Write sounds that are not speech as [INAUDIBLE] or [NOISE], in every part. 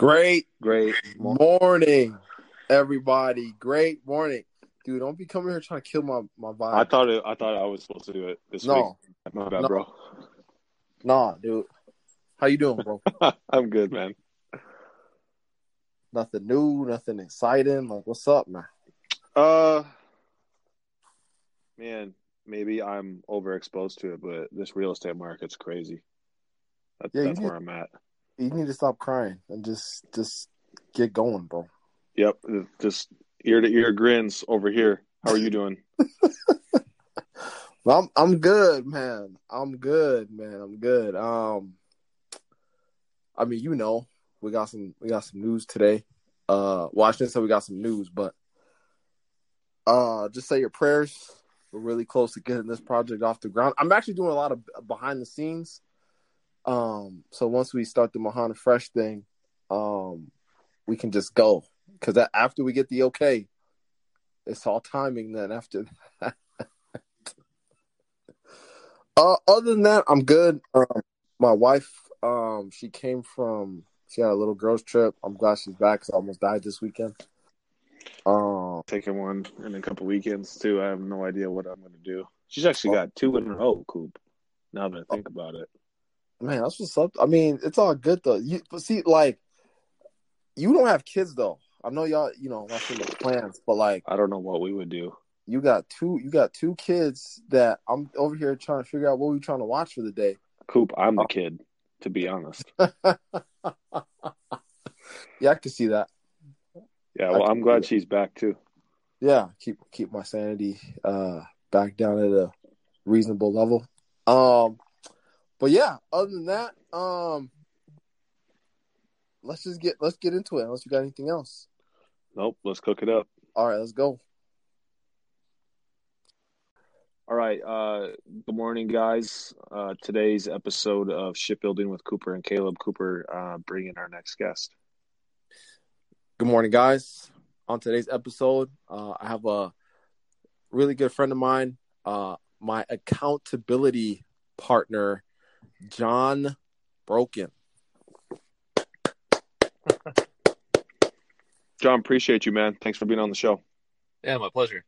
Great Great. morning, everybody. Great morning. Dude, don't be coming here trying to kill my, my vibe. I thought it, I thought I was supposed to do it this no, week. My bad, No. bro. nah, dude. How you doing, bro? [LAUGHS] I'm good, man. nothing new, nothing exciting. Like, what's up, man? Uh, man, maybe I'm overexposed to it, but this real estate market's crazy. That, Yeah, that's where I'm at. You need to stop crying and just just get going, bro. Yep, just ear to ear grins over here. How are you doing? [LAUGHS] Well, I'm I'm good, man. I'm good, man. I'm good. Um, I mean, you know, we got some we got some news today. Uh, well, I shouldn't say we got some news, but uh, just say your prayers. We're really close to getting this project off the ground. I'm actually doing a lot of behind the scenes. Um, so once we start the Mahana Fresh thing, um, we can just go because after we get the okay, it's all timing. Then after [LAUGHS] that. Uh, other than that, I'm good. Um, my wife, um, she came from, she had a little girls trip. I'm glad she's back. 'cause I almost died this weekend. Um, Taking one in a couple weekends too. I have no idea what I'm going to do. She's actually got two in a row, Coop. Now that I think about it. Man, that's what's up. I mean, it's all good though. You, but see, like, you don't have kids though. I know y'all, you know, in the plans, but like, I don't know what we would do. you got two, you got two kids that I'm over here trying to figure out what we trying to watch for the day. Coop, I'm Oh. the kid, to be honest. [LAUGHS] yeah, I can see that. Yeah, well, I'm glad she's back too. yeah, keep keep my sanity uh back down at a reasonable level. Um but yeah, other than that, um let's just get let's get into it unless you got anything else. Nope, let's cook it up. All right, let's go. All right. Uh, good morning, guys. Uh, today's episode of Shipbuilding with Cooper and Caleb Cooper uh, bringing our next guest. Good morning, guys. On today's episode, uh I have a really good friend of mine, uh my accountability partner, John Broken. John, appreciate you, man. Thanks for being on the show. Yeah, my pleasure.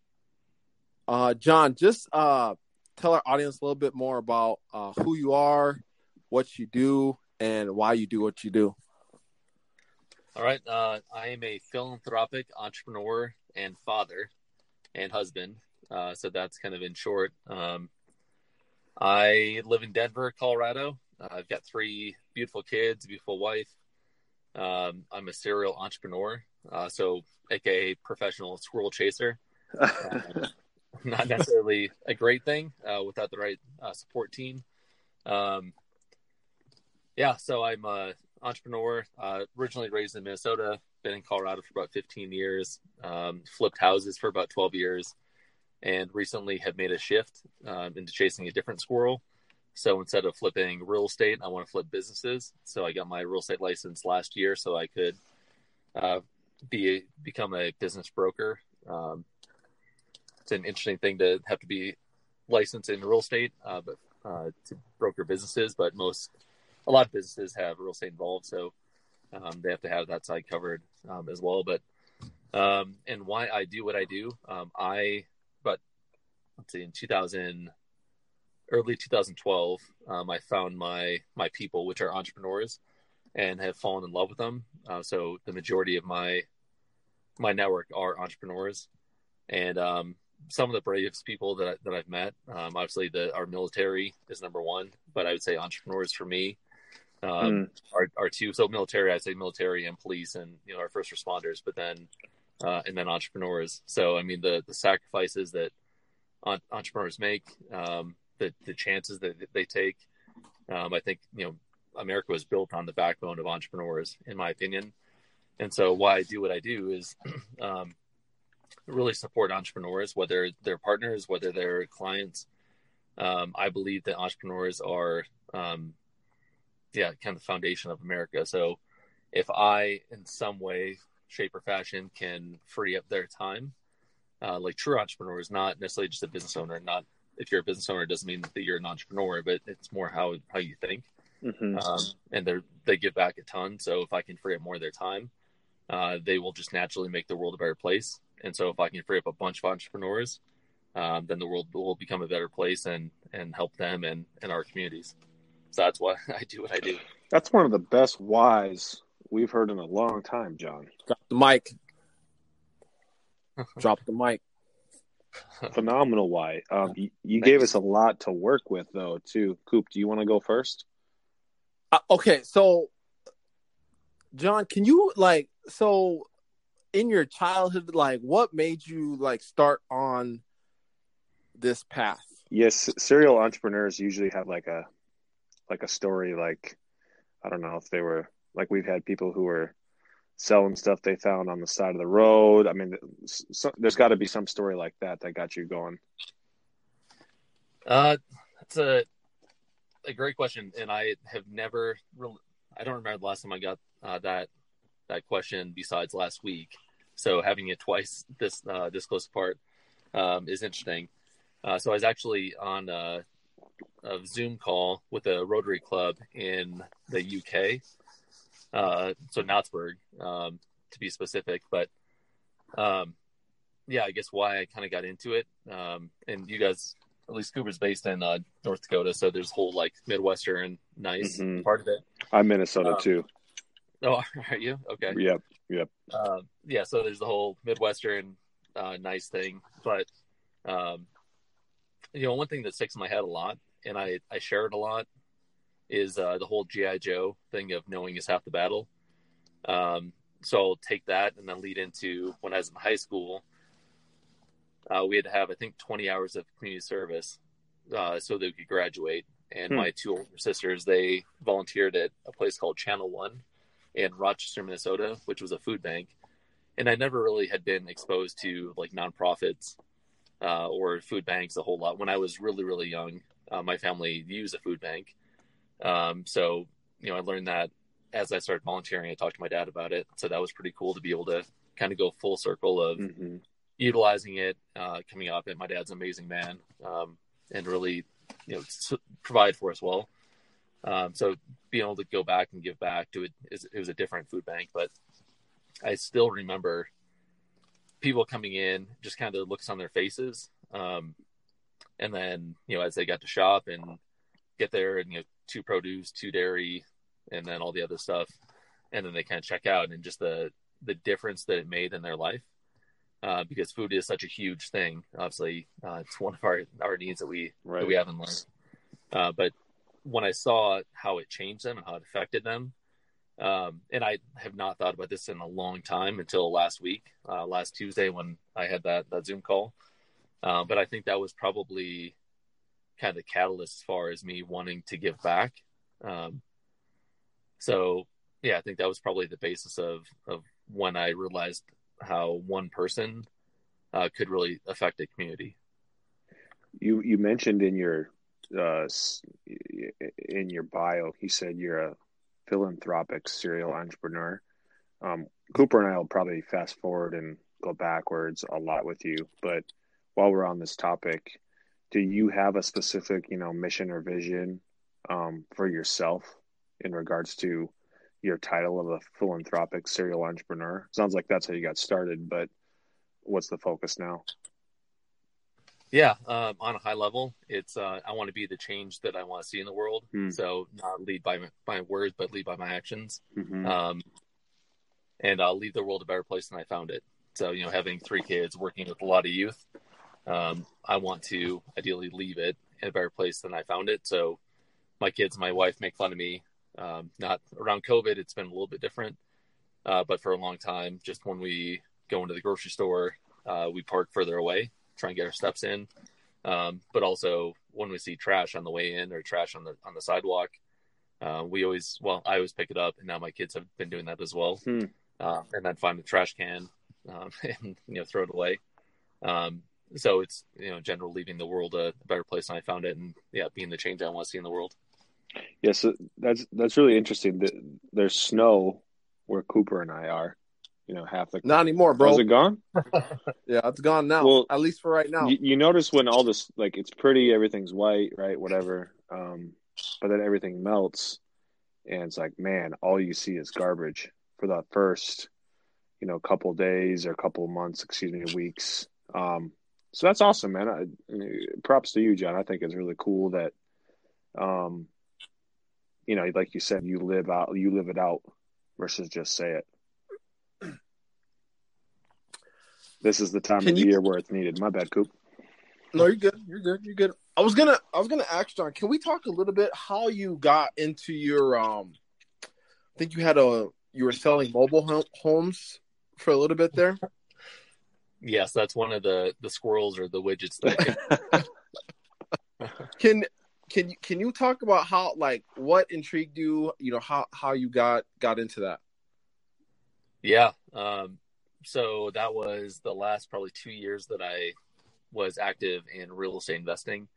Uh, John, just uh, tell our audience a little bit more about uh, who you are, what you do, and why you do what you do. All right. Uh, I am a philanthropic entrepreneur and father and husband. Uh, so that's kind of in short. Um, I live in Denver, Colorado. Uh, I've got three beautiful kids, beautiful wife. Um, I'm a serial entrepreneur, uh, so aka professional squirrel chaser. [LAUGHS] Um, not necessarily a great thing uh, without the right uh, support team. Um, yeah, so I'm a entrepreneur. Uh, originally raised in Minnesota, been in Colorado for about 15 years. Um, flipped houses for about 12 years, and recently have made a shift um, into chasing a different squirrel. So instead of flipping real estate, I want to flip businesses. So I got my real estate license last year, so I could uh, be become a business broker. Um, it's an interesting thing to have to be licensed in real estate, uh, but uh, to broker businesses. But most, a lot of businesses have real estate involved, so um, they have to have that side covered um, as well. But um, and why I do what I do, um, I let's see, in 2000, early 2012, um, I found my my people, which are entrepreneurs, and have fallen in love with them. Uh, so the majority of my my network are entrepreneurs, and um, some of the bravest people that I, that I've met. Um, obviously, the our military is number one, but I would say entrepreneurs for me um, are are two. So military, I'd say military and police, and you know our first responders, but then uh, and then entrepreneurs. So I mean the the sacrifices that entrepreneurs make, um, the the chances that they take. Um, I think you know America was built on the backbone of entrepreneurs, in my opinion. And so why I do what I do is [CLEARS THROAT] um, really support entrepreneurs, whether they're partners, whether they're clients. Um, I believe that entrepreneurs are, um, yeah, kind of the foundation of America. So if I, in some way, shape, or fashion, can free up their time, uh, like true entrepreneurs, not necessarily just a business owner. Not if you're a business owner, it doesn't mean that you're an entrepreneur, but it's more how how you think. Mhm. um, and they they give back a ton. So if I can free up more of their time, uh, they will just naturally make the world a better place. And so if I can free up a bunch of entrepreneurs, um, then the world will become a better place and and help them and and our communities. So that's why [LAUGHS] I do what I do. That's one of the best whys we've heard in a long time, John. Drop the mic. [LAUGHS] Drop the mic. Phenomenal why. Um, you, you gave us a lot to work with, though, too. Coop, do you want to go first? Uh, okay, so John, can you like so in your childhood, like what made you like start on this path? Yes, serial entrepreneurs usually have like a like a story. Like I don't know if they were like we've had people who were selling stuff they found on the side of the road. I mean, so, there's got to be some story like that that got you going. Uh, that's a a great question, and I have never really. I don't remember the last time I got uh, that that question besides last week. So having it twice this uh, this close apart um, is interesting. Uh, so I was actually on a, a Zoom call with a Rotary Club in the UK, uh, so Knotsburg um, to be specific. But um, yeah, I guess why I kind of got into it, um, and you guys at least Cooper's based in uh, North Dakota, so there's a whole like Midwestern nice Mhm. part of it. I'm Minnesota Um, too. [LAUGHS] Oh, are you okay? Yep. Uh, yeah, so there's the whole Midwestern uh, nice thing, but um, you know, one thing that sticks in my head a lot, and I I share it a lot, is uh, the whole GI Joe thing of knowing is half the battle. Um, so I'll take that and then lead into when I was in high school. Uh, we had to have, I think, 20 hours of community service uh, so that we could graduate. And Hmm. my two older sisters, they volunteered at a place called Channel One in Rochester, Minnesota, which was a food bank. And I never really had been exposed to like nonprofits uh, or food banks a whole lot. When I was really, really young, uh, my family used a food bank. Um, so, you know, I learned that as I started volunteering. I talked to my dad about it. So that was pretty cool to be able to kind of go full circle of hmm utilizing it, uh, coming up. And my dad's an amazing man um, and really, you know, s- provide for us well. Um, so being able to go back and give back to it is it was a different food bank, but I still remember people coming in, just kind of looks on their faces, um, and then you know as they got to shop and get there, and you know two produce, two dairy, and then all the other stuff, and then they kind of check out, and just the the difference that it made in their life. Uh, because food is such a huge thing. Obviously, uh, it's one of our, our needs that we Right. that we have in life. Uh, but when I saw how it changed them and how it affected them, um, and I have not thought about this in a long time until last week, uh, last Tuesday when I had that that Zoom call. Uh, but I think that was probably kind of catalyst as far as me wanting to give back. Um, so yeah, I think that was probably the basis of of when I realized how one person uh, could really affect a community. You you mentioned in your uh, in your bio, you said you're a philanthropic serial entrepreneur. Um, Cooper and I will probably fast forward and go backwards a lot with you, but while we're on this topic, do you have a specific you know mission or vision um, for yourself in regards to your title of a philanthropic serial entrepreneur? Sounds like that's how you got started, but what's the focus now? Yeah, um, on a high level, it's uh, I want to be the change that I want to see in the world. Hmm. So not lead by my, my words, but lead by my actions. Mhm. Um, and I'll leave the world a better place than I found it. So you know, having three kids, working with a lot of youth, um, I want to ideally leave it in a better place than I found it. So my kids, my wife make fun of me. Um, not around COVID, it's been a little bit different, uh, but for a long time, just when we go into the grocery store, uh, we park further away, try and get our steps in. Um, but also when we see trash on the way in or trash on the on the sidewalk, uh, we always well, I always pick it up, and now my kids have been doing that as well. Hmm. Uh, and then find the trash can um, [LAUGHS] and you know throw it away. Um, so it's you know, in general, leaving the world a better place than I found it, and yeah, being the change I want to see in the world. Yes, that's that's really interesting. The- There's snow where Cooper and I are. You know, half the Not anymore, bro. Was it gone? [LAUGHS] Yeah, it's gone now. Well, At least for right now. You, you notice when all this like it's pretty, everything's white, right? Whatever. Um, but then everything melts. and it's like, man, all you see is garbage for that first, you know, couple days or couple months, excuse me, weeks. Um, so that's awesome, man. I, props to you, John. I think it's really cool that, um, you know, like you said, you live out, you live it out versus just say it. This is the time Can of the you- year where it's needed. My bad, Coop. No, you're good. You're good. You're good. I was gonna I was gonna ask John, can we talk a little bit how you got into your um I think you had a you were selling mobile homes for a little bit there. Yes, that's one of the the squirrels or the widgets that [LAUGHS] Can can you can you talk about how like what intrigued you, you know, how how you got got into that? Yeah. Um, so that was the last probably two years that I was active in real estate investing.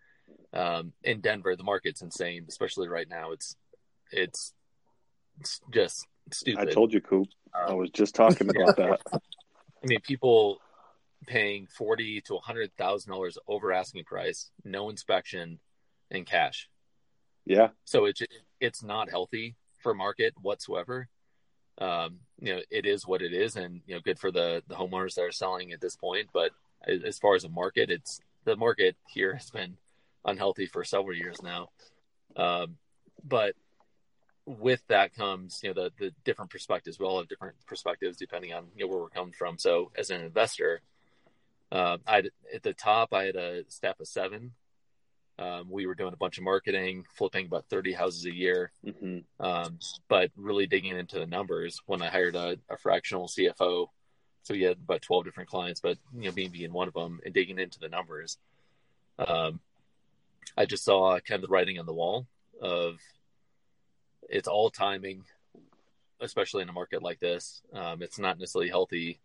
Um, in Denver, the market's insane, especially right now. It's it's, it's just stupid. I told you, Coop. I Um, was just talking about [LAUGHS] that. I mean, people paying forty to hundred thousand dollars over asking price, no inspection, and cash. Yeah, So it's it's not healthy for market whatsoever. Um, you know, it is what it is, and you know, good for the the homeowners that are selling at this point. But as as far as the market, it's the market here has been unhealthy for several years now. Um, but with that comes you know the the different perspectives. We all have different perspectives depending on you know where we're coming from. So as an investor, uh, I at the top I had a staff of seven. Um, we were doing a bunch of marketing, flipping about 30 houses a year. hmm Um, but really digging into the numbers when I hired a, a fractional CFO. So we had about 12 different clients, but you know, being being one of them and digging into the numbers. Um, I just saw kind of the writing on the wall of it's all timing, especially in a market like this. Um, it's not necessarily healthy.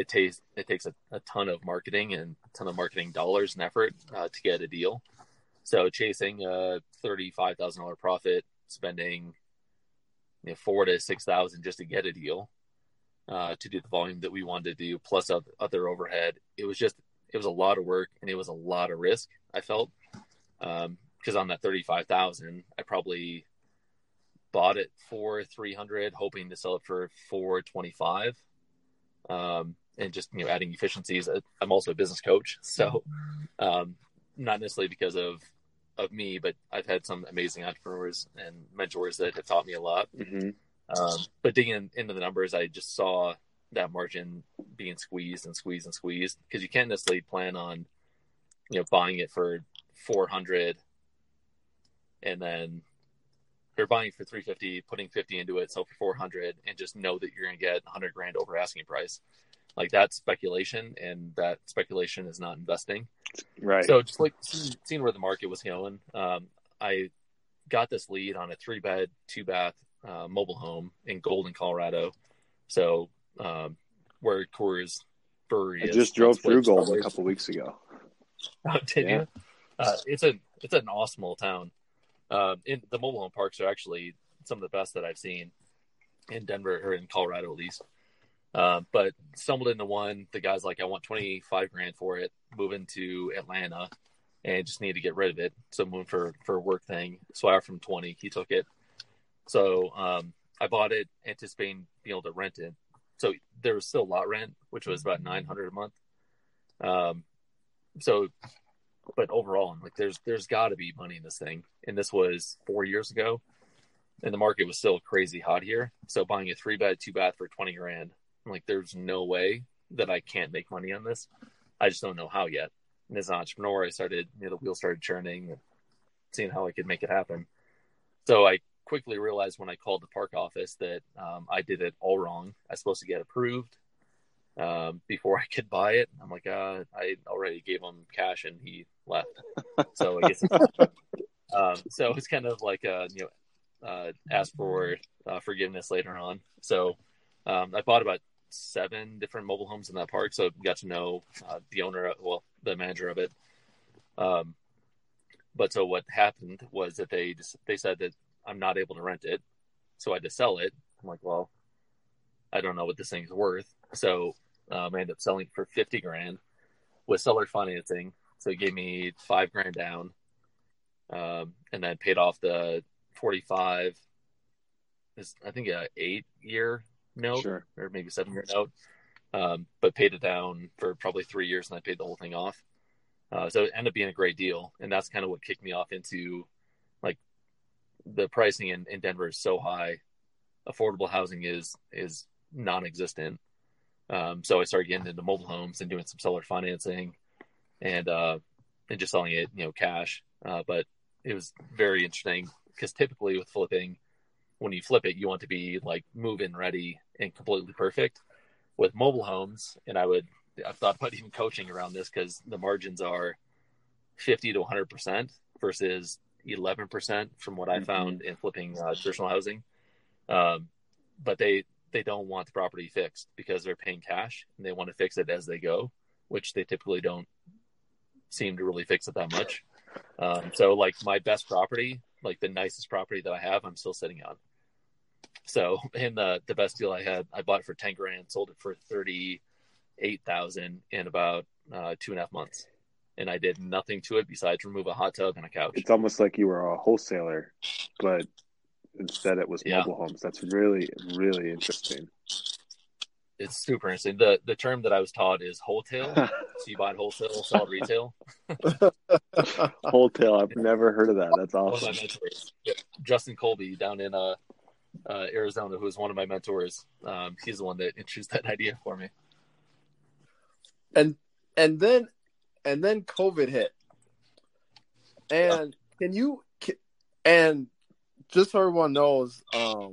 It takes it takes a, a ton of marketing and a ton of marketing dollars and effort uh, to get a deal. So chasing a thirty-five thousand dollar profit, spending you know, four to six thousand just to get a deal, uh, to do the volume that we wanted to do, plus other, overhead. It was just it was a lot of work and it was a lot of risk. I felt because on that thirty-five thousand, I probably bought it for three hundred, hoping to sell it for four twenty-five. Um, and just you know adding efficiencies. I'm also a business coach, so um, not necessarily because of of me, but I've had some amazing entrepreneurs and mentors that have taught me a lot. hmm Um, but digging in, into the numbers, I just saw that margin being squeezed and squeezed and squeezed because you can't necessarily plan on, you know, buying it for 400 and then they're buying for 350, putting 50 into it, sell for 400 and just know that you're going to get 100 grand over asking price. Like that's speculation and that speculation is not investing. Right. So just like seeing, where the market was going, um, I got this lead on a three bed, two bath uh, mobile home in Golden, Colorado. So um, where Coors Brewery I is. just drove through Golden a couple weeks ago. [LAUGHS] Oh, did Yeah. you? Uh, it's a it's an awesome little town. Um, in the mobile home parks are actually some of the best that I've seen in Denver or in Colorado at least. Uh, but stumbled into one. The guy's like, I want twenty five grand for it. Moving to Atlanta, and just need to get rid of it. So moving for for a work thing. So I offered him twenty. He took it. So um, I bought it, anticipating being able to rent it. So there was still lot rent, which was about nine hundred a month. Um, so but overall like there's there's got to be money in this thing and this was four years ago and the market was still crazy hot here so buying a three bed two bath for 20 grand i'm like there's no way that i can't make money on this i just don't know how yet and as an entrepreneur i started you know the wheels started churning and seeing how i could make it happen so i quickly realized when i called the park office that um, i did it all wrong i was supposed to get approved um, before I could buy it. I'm like, uh, I already gave him cash and he left. So I guess, [LAUGHS] um, so it's kind of like, uh, you know, uh, ask for uh, forgiveness later on. So um, I bought about seven different mobile homes in that park. So got to know uh, the owner, well, the manager of it. Um, but so what happened was that they just, they said that I'm not able to rent it. So I had to sell it. I'm like, well, I don't know what this thing's worth. So um, I ended up selling it for 50 grand with seller financing. So it gave me five grand down um, and then paid off the 45 is I think a eight year note Sure. or maybe seven year note, um, but paid it down for probably three years and I paid the whole thing off. Uh, so it ended up being a great deal, and that's kind of what kicked me off into like the pricing in, in Denver is so high, affordable housing is is non-existent. Um, so I started getting into mobile homes and doing some seller financing, and uh, and just selling it, you know, cash. Uh, but it was very interesting because typically with flipping, when you flip it, you want to be like move-in ready and completely perfect. With mobile homes, and I would I've thought about [LAUGHS] even coaching around this because the margins are 50 to 100 percent versus 11 percent from what I Mhm. found in flipping uh, traditional housing. Um, but they they don't want the property fixed because they're paying cash and they want to fix it as they go, which they typically don't seem to really fix it that much. Um, so like my best property, like the nicest property that I have, I'm still sitting on. So in the the best deal I had, I bought it for ten grand, sold it for thirty eight thousand in about uh, two and a half months, and I did nothing to it besides remove a hot tub and a couch. It's almost like you were a wholesaler, but instead it was Yeah. mobile homes. That's really, really interesting. It's super interesting. the The term that I was taught is wholesale. [LAUGHS] so you buy wholesale, sell retail. [LAUGHS] Wholesale. I've never heard of that. That's One of my awesome. yeah, Justin Colby, down in uh, uh, Arizona, who is one of my mentors. Um, he's the one that introduced that [LAUGHS] idea for me. and and then and then COVID hit. And can you and just so everyone knows, um,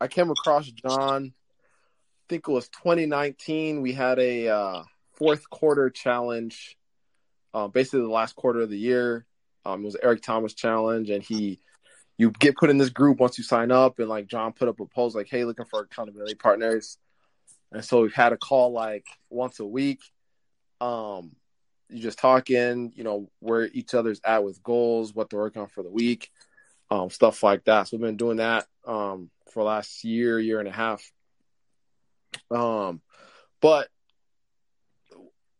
I came across John. I think it was 2019. We had a uh, fourth quarter challenge, uh, basically the last quarter of the year. Um, it was Eric Thomas challenge, and he you get put in this group once you sign up, and like John put up a post like, "Hey, looking for accountability partners." And so we've had a call like once a week. Um, you just talking, you know, where each other's at with goals, what they're working on for the week, um, stuff like that. So we've been doing that um for last year, year and a half. Um, but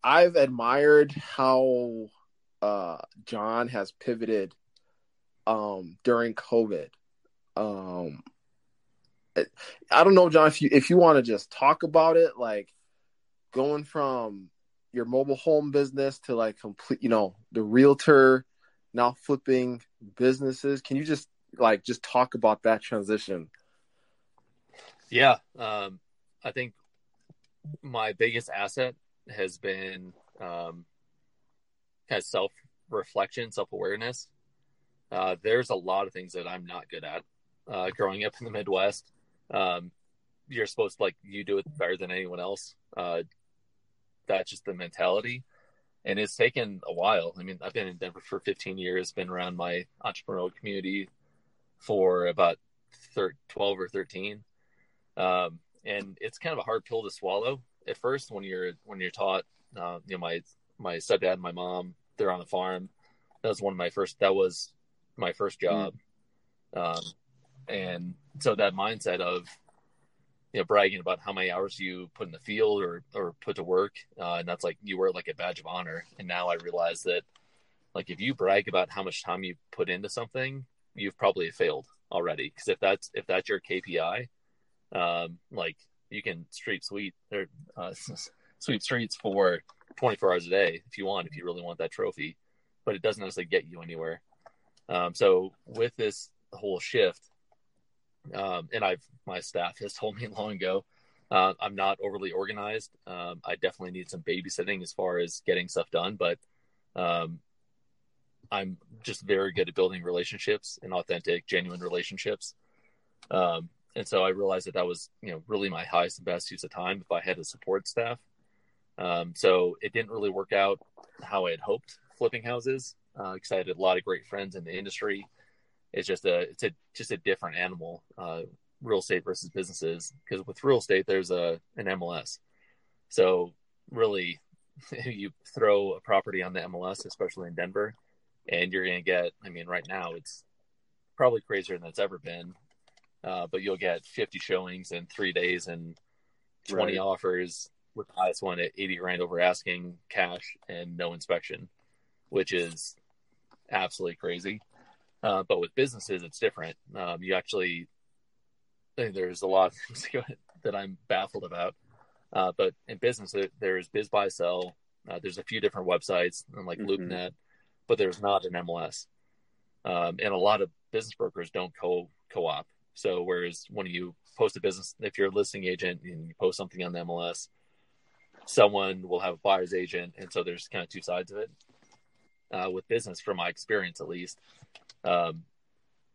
I've admired how uh John has pivoted um during COVID. Um I don't know, John, if you if you want to just talk about it, like going from your mobile home business to like complete, you know, the realtor now flipping businesses. Can you just like just talk about that transition? Yeah, um, I think my biggest asset has been um, kind of self reflection, self awareness. Uh, there's a lot of things that I'm not good at. Uh, growing up in the Midwest, um, you're supposed to like you do it better than anyone else. Uh, that's just the mentality, and it's taken a while. I mean, I've been in Denver for 15 years, been around my entrepreneurial community for about thir- 12 or 13 um, and it's kind of a hard pill to swallow at first when you're when you're taught. Uh, you know, my my stepdad and my mom they're on the farm. That was one of my first. That was my first job, um, and so that mindset of you know bragging about how many hours you put in the field or or put to work, uh, and that's like you wear like a badge of honor. And now I realize that like if you brag about how much time you put into something, you've probably failed already. Because if that's if that's your KPI, um, like you can street sweep or uh, [LAUGHS] sweep streets for 24 hours a day if you want, if you really want that trophy, but it doesn't necessarily get you anywhere. Um, so with this whole shift, um, and I've my staff has [LAUGHS] told me long ago, uh, I'm not overly organized. Um, I definitely need some babysitting as far as getting stuff done, but um, I'm just very good at building relationships and authentic, genuine relationships. Um, and so I realized that that was, you know, really my highest and best use of time if I had a support staff. Um, so it didn't really work out how I had hoped flipping houses because I had a lot of great friends in the industry. It's just a, it's a, just a different animal, uh, real estate versus businesses. Because with real estate, there's a an MLS. So really, [LAUGHS] you throw a property on the MLS, especially in Denver, and you're going to get. I mean, right now it's probably crazier than it's ever been. Uh, but you'll get 50 showings in three days and 20 Right. offers with the highest one at 80 grand over asking cash and no inspection, which is absolutely crazy. Uh, but with businesses, it's different. Um, you actually there's a lot of things [LAUGHS] that I'm baffled about. Uh, but in business, there's BizBuySell. Uh, there's a few different websites like mm-hmm. LoopNet, but there's not an MLS. Um, and a lot of business brokers don't co co-op. So whereas when you post a business, if you're a listing agent and you post something on the MLS, someone will have a buyer's agent, and so there's kind of two sides of it. Uh, with business, from my experience at least, um,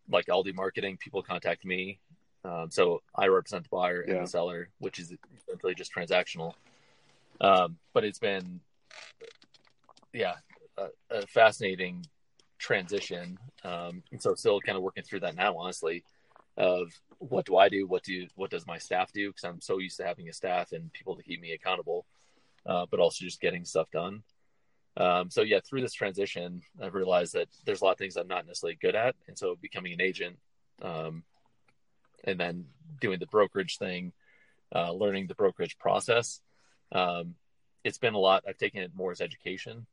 like Aldi marketing, people contact me. Um, so I represent the buyer and yeah. the seller, which is essentially just transactional. Um, but it's been, yeah, a, a fascinating transition. Um, and so still kind of working through that now, honestly, of what do I do? What do, what does my staff do? Cause I'm so used to having a staff and people to keep me accountable, uh, but also just getting stuff done. Um, so yeah, through this transition, I've realized that there's a lot of things I'm not necessarily good at. And so becoming an agent, um, and then doing the brokerage thing, uh, learning the brokerage process. Um, it's been a lot. I've taken it more as education.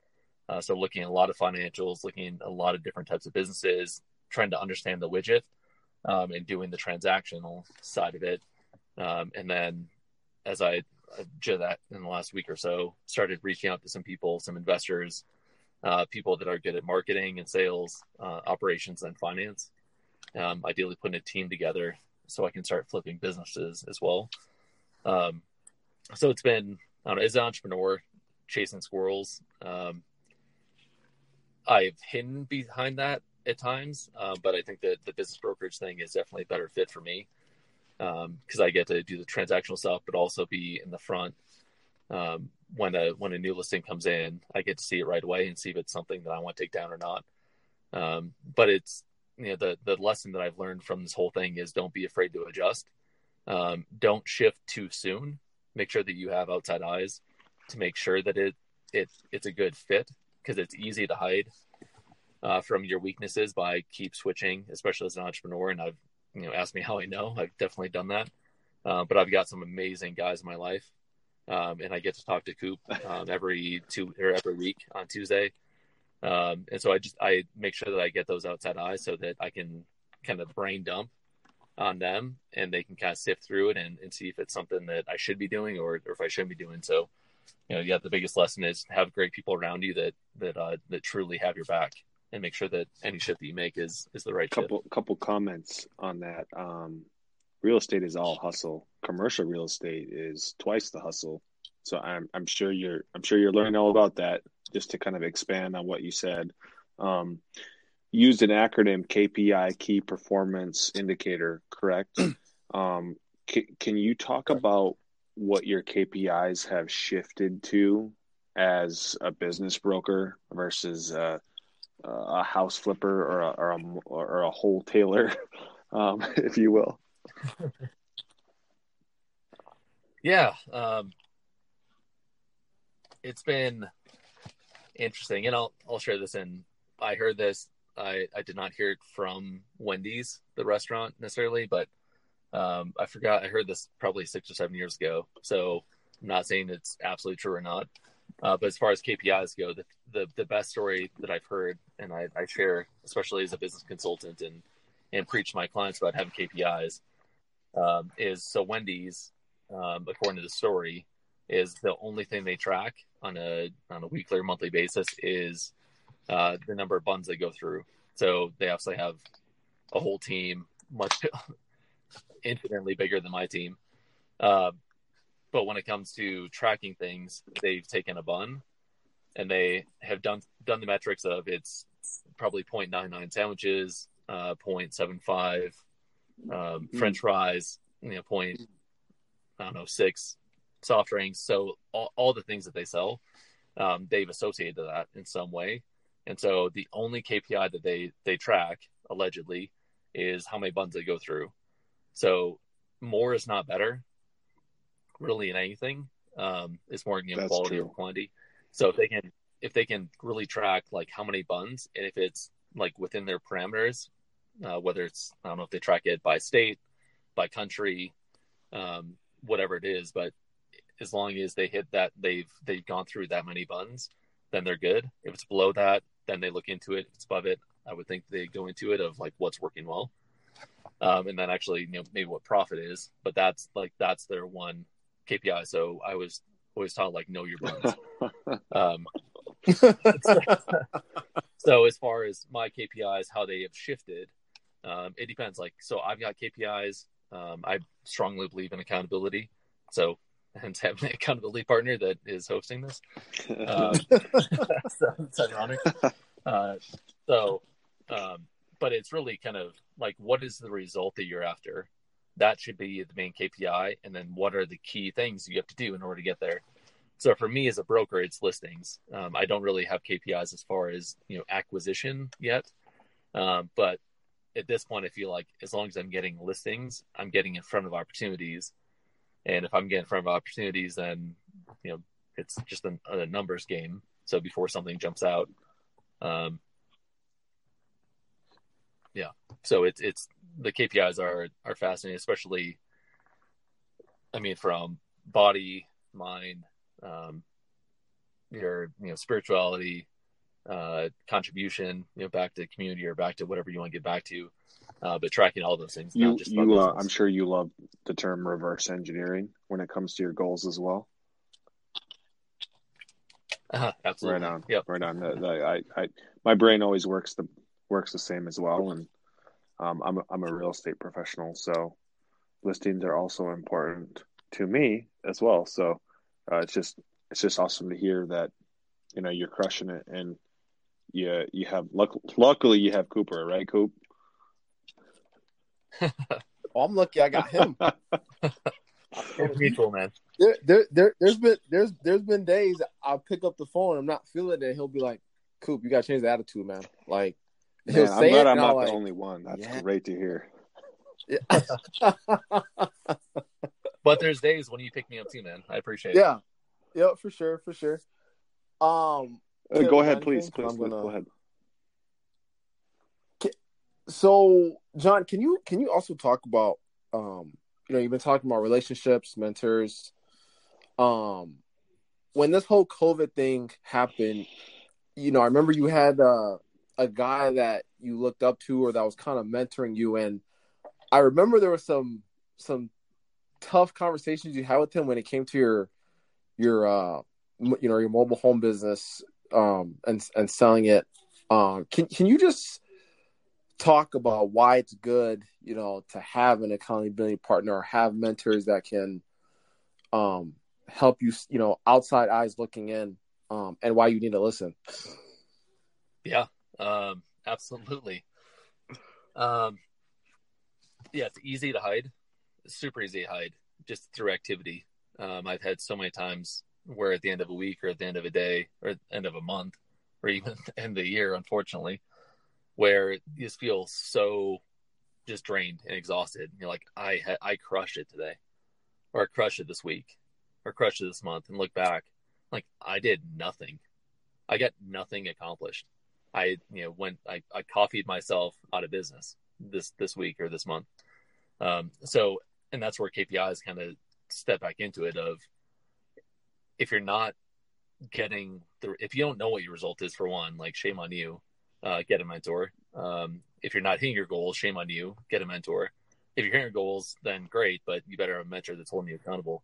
Uh, so looking at a lot of financials, looking at a lot of different types of businesses, trying to understand the widget, um, and doing the transactional side of it. Um, and then as I did that in the last week or so, started reaching out to some people, some investors, uh, people that are good at marketing and sales, uh, operations and finance. Um, ideally putting a team together so I can start flipping businesses as well. Um, so it's been, I don't know, as an entrepreneur, chasing squirrels. Um, I've hidden behind that at times, uh, but I think that the business brokerage thing is definitely a better fit for me because um, I get to do the transactional stuff, but also be in the front um, when a when a new listing comes in. I get to see it right away and see if it's something that I want to take down or not. Um, but it's you know the the lesson that I've learned from this whole thing is don't be afraid to adjust. Um, don't shift too soon. Make sure that you have outside eyes to make sure that it it it's a good fit because it's easy to hide uh, from your weaknesses by keep switching, especially as an entrepreneur. And I've you know ask me how I know. I've definitely done that, uh, but I've got some amazing guys in my life, um, and I get to talk to Coop um, every two or every week on Tuesday. Um, and so I just I make sure that I get those outside eyes so that I can kind of brain dump on them and they can kind of sift through it and, and see if it's something that I should be doing or, or if I shouldn't be doing. So, you know, yeah, the biggest lesson is have great people around you that that uh, that truly have your back and make sure that any shift that you make is is the right couple shift. couple comments on that. Um, real estate is all hustle. Commercial real estate is twice the hustle. So I'm I'm sure you're I'm sure you're learning all about that. Just to kind of expand on what you said, um, used an acronym KPI Key Performance Indicator, correct? [CLEARS THROAT] um, c- can you talk about what your KPIs have shifted to as a business broker versus uh, a house flipper or a, or a, or a wholesaler, [LAUGHS] um, [LAUGHS] if you will? yeah, um, it's been interesting, and I'll I'll share this. And I heard this. I I did not hear it from Wendy's, the restaurant necessarily, but um, I forgot. I heard this probably six or seven years ago. So I'm not saying it's absolutely true or not. Uh, but as far as KPIs go, the, the, the best story that I've heard, and I, I share, especially as a business consultant, and and preach my clients about having KPIs, um, is so Wendy's, um, according to the story, is the only thing they track on a on a weekly or monthly basis is uh, the number of buns they go through. So they obviously have a whole team, much [LAUGHS] infinitely bigger than my team. Uh, but when it comes to tracking things, they've taken a bun and they have done done the metrics of it's probably 0.99 sandwiches, uh, 0.75 um, mm-hmm. French fries, you know, point I don't know six soft drinks. So all, all the things that they sell, um, they've associated that in some way. And so the only KPI that they they track allegedly is how many buns they go through. So more is not better, really in anything. Um, it's more you know, quality over quantity. So if they can if they can really track like how many buns and if it's like within their parameters, uh, whether it's I don't know if they track it by state, by country, um, whatever it is, but as long as they hit that they've they've gone through that many buns, then they're good. If it's below that, then they look into it. If it's above it, I would think they go into it of like what's working well. um, and then actually you know maybe what profit is. But that's like that's their one KPI. So I was always taught like know your buns. [LAUGHS] um, so as far as my KPIs, how they have shifted, um, it depends. Like so, I've got KPIs. Um, I strongly believe in accountability. So hence having an accountability partner that is hosting this. Um, [LAUGHS] so it's ironic. Uh, so, um, but it's really kind of like what is the result that you're after? That should be the main KPI, and then what are the key things you have to do in order to get there? So for me as a broker, it's listings. Um, I don't really have KPIs as far as you know acquisition yet, um, but at this point, I feel like as long as I'm getting listings, I'm getting in front of opportunities, and if I'm getting in front of opportunities, then you know it's just a, a numbers game. So before something jumps out, um, yeah. So it's it's the KPIs are are fascinating, especially. I mean, from body, mind, um, your you know spirituality, uh, contribution, you know, back to community or back to whatever you want to get back to. Uh, but tracking all those things. You, you, uh, I'm sure you love the term reverse engineering when it comes to your goals as well. Uh, [LAUGHS] absolutely. Right on. Yep. Right on. The, the, I, I, my brain always works the works the same as well, and um, I'm a, I'm a real estate professional, so listings are also important to me as well. So uh, it's just it's just awesome to hear that you know you're crushing it, and you you have luck, luckily you have Cooper, right, Coop? well, I'm lucky I got him. [LAUGHS] mutual, man. There, there, there, has been there's there's been days I'll pick up the phone, I'm not feeling it. He'll be like, "Coop, you got to change the attitude, man." Like, man, I'm glad I'm not like, the only one. That's yeah. great to hear. Yeah. [LAUGHS] but there's days when you pick me up too, man. I appreciate it. Yeah, yeah, for sure, for sure. Um, uh, go ahead, please, please, please, gonna... go ahead. So, John, can you can you also talk about um, you know, you've been talking about relationships, mentors. Um, when this whole COVID thing happened, you know, I remember you had uh, a guy that you looked up to or that was kind of mentoring you, and I remember there was some some tough conversations you had with him when it came to your your uh you know your mobile home business um and and selling it. Um can can you just talk about why it's good you know to have an accountability partner or have mentors that can um help you you know outside eyes looking in um and why you need to listen? Yeah um absolutely um yeah it's easy to hide it's super easy to hide just through activity um i've had so many times where at the end of a week or at the end of a day or end of a month or [LAUGHS] even end of the year, unfortunately, where you just feel so just drained and exhausted. And You're like, I ha- I crushed it today, or I crushed it this week, or crushed it this month, and look back, like I did nothing. I got nothing accomplished. I you know went I, I coffeed myself out of business this this week or this month. Um, so and that's where KPIs kind of step back into it of if you're not getting the if you don't know what your result is for one like shame on you uh, get a mentor. Um, if you're not hitting your goals shame on you get a mentor. If you're hitting your goals then great but you better have a mentor that's holding you accountable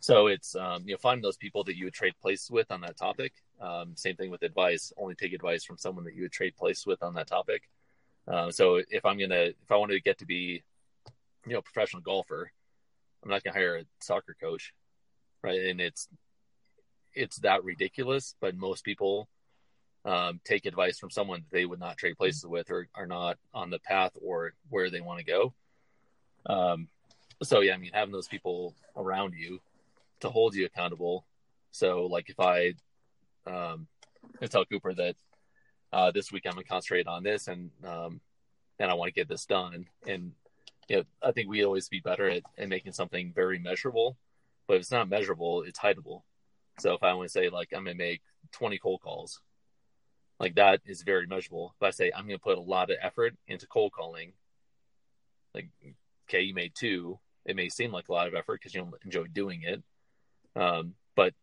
so it's um, you know finding those people that you would trade places with on that topic. Um, same thing with advice. Only take advice from someone that you would trade places with on that topic. Uh, so if i'm gonna if i want to get to be you know professional golfer i'm not gonna hire a soccer coach right? And it's it's that ridiculous, but most people um, take advice from someone that they would not trade places with or are not on the path or where they want to go. Um, so yeah, I mean, having those people around you to hold you accountable. So like if I, um, tell Cooper that uh, this week I'm gonna concentrate on this and um, and I want to get this done. And you know, I think we always be better at, at making something very measurable. But if it's not measurable, it's hideable. So if I want to say like I'm gonna make 20 cold calls, like that is very measurable. If I say I'm gonna put a lot of effort into cold calling, like okay, you made two. It may seem like a lot of effort because you don't enjoy doing it, um, but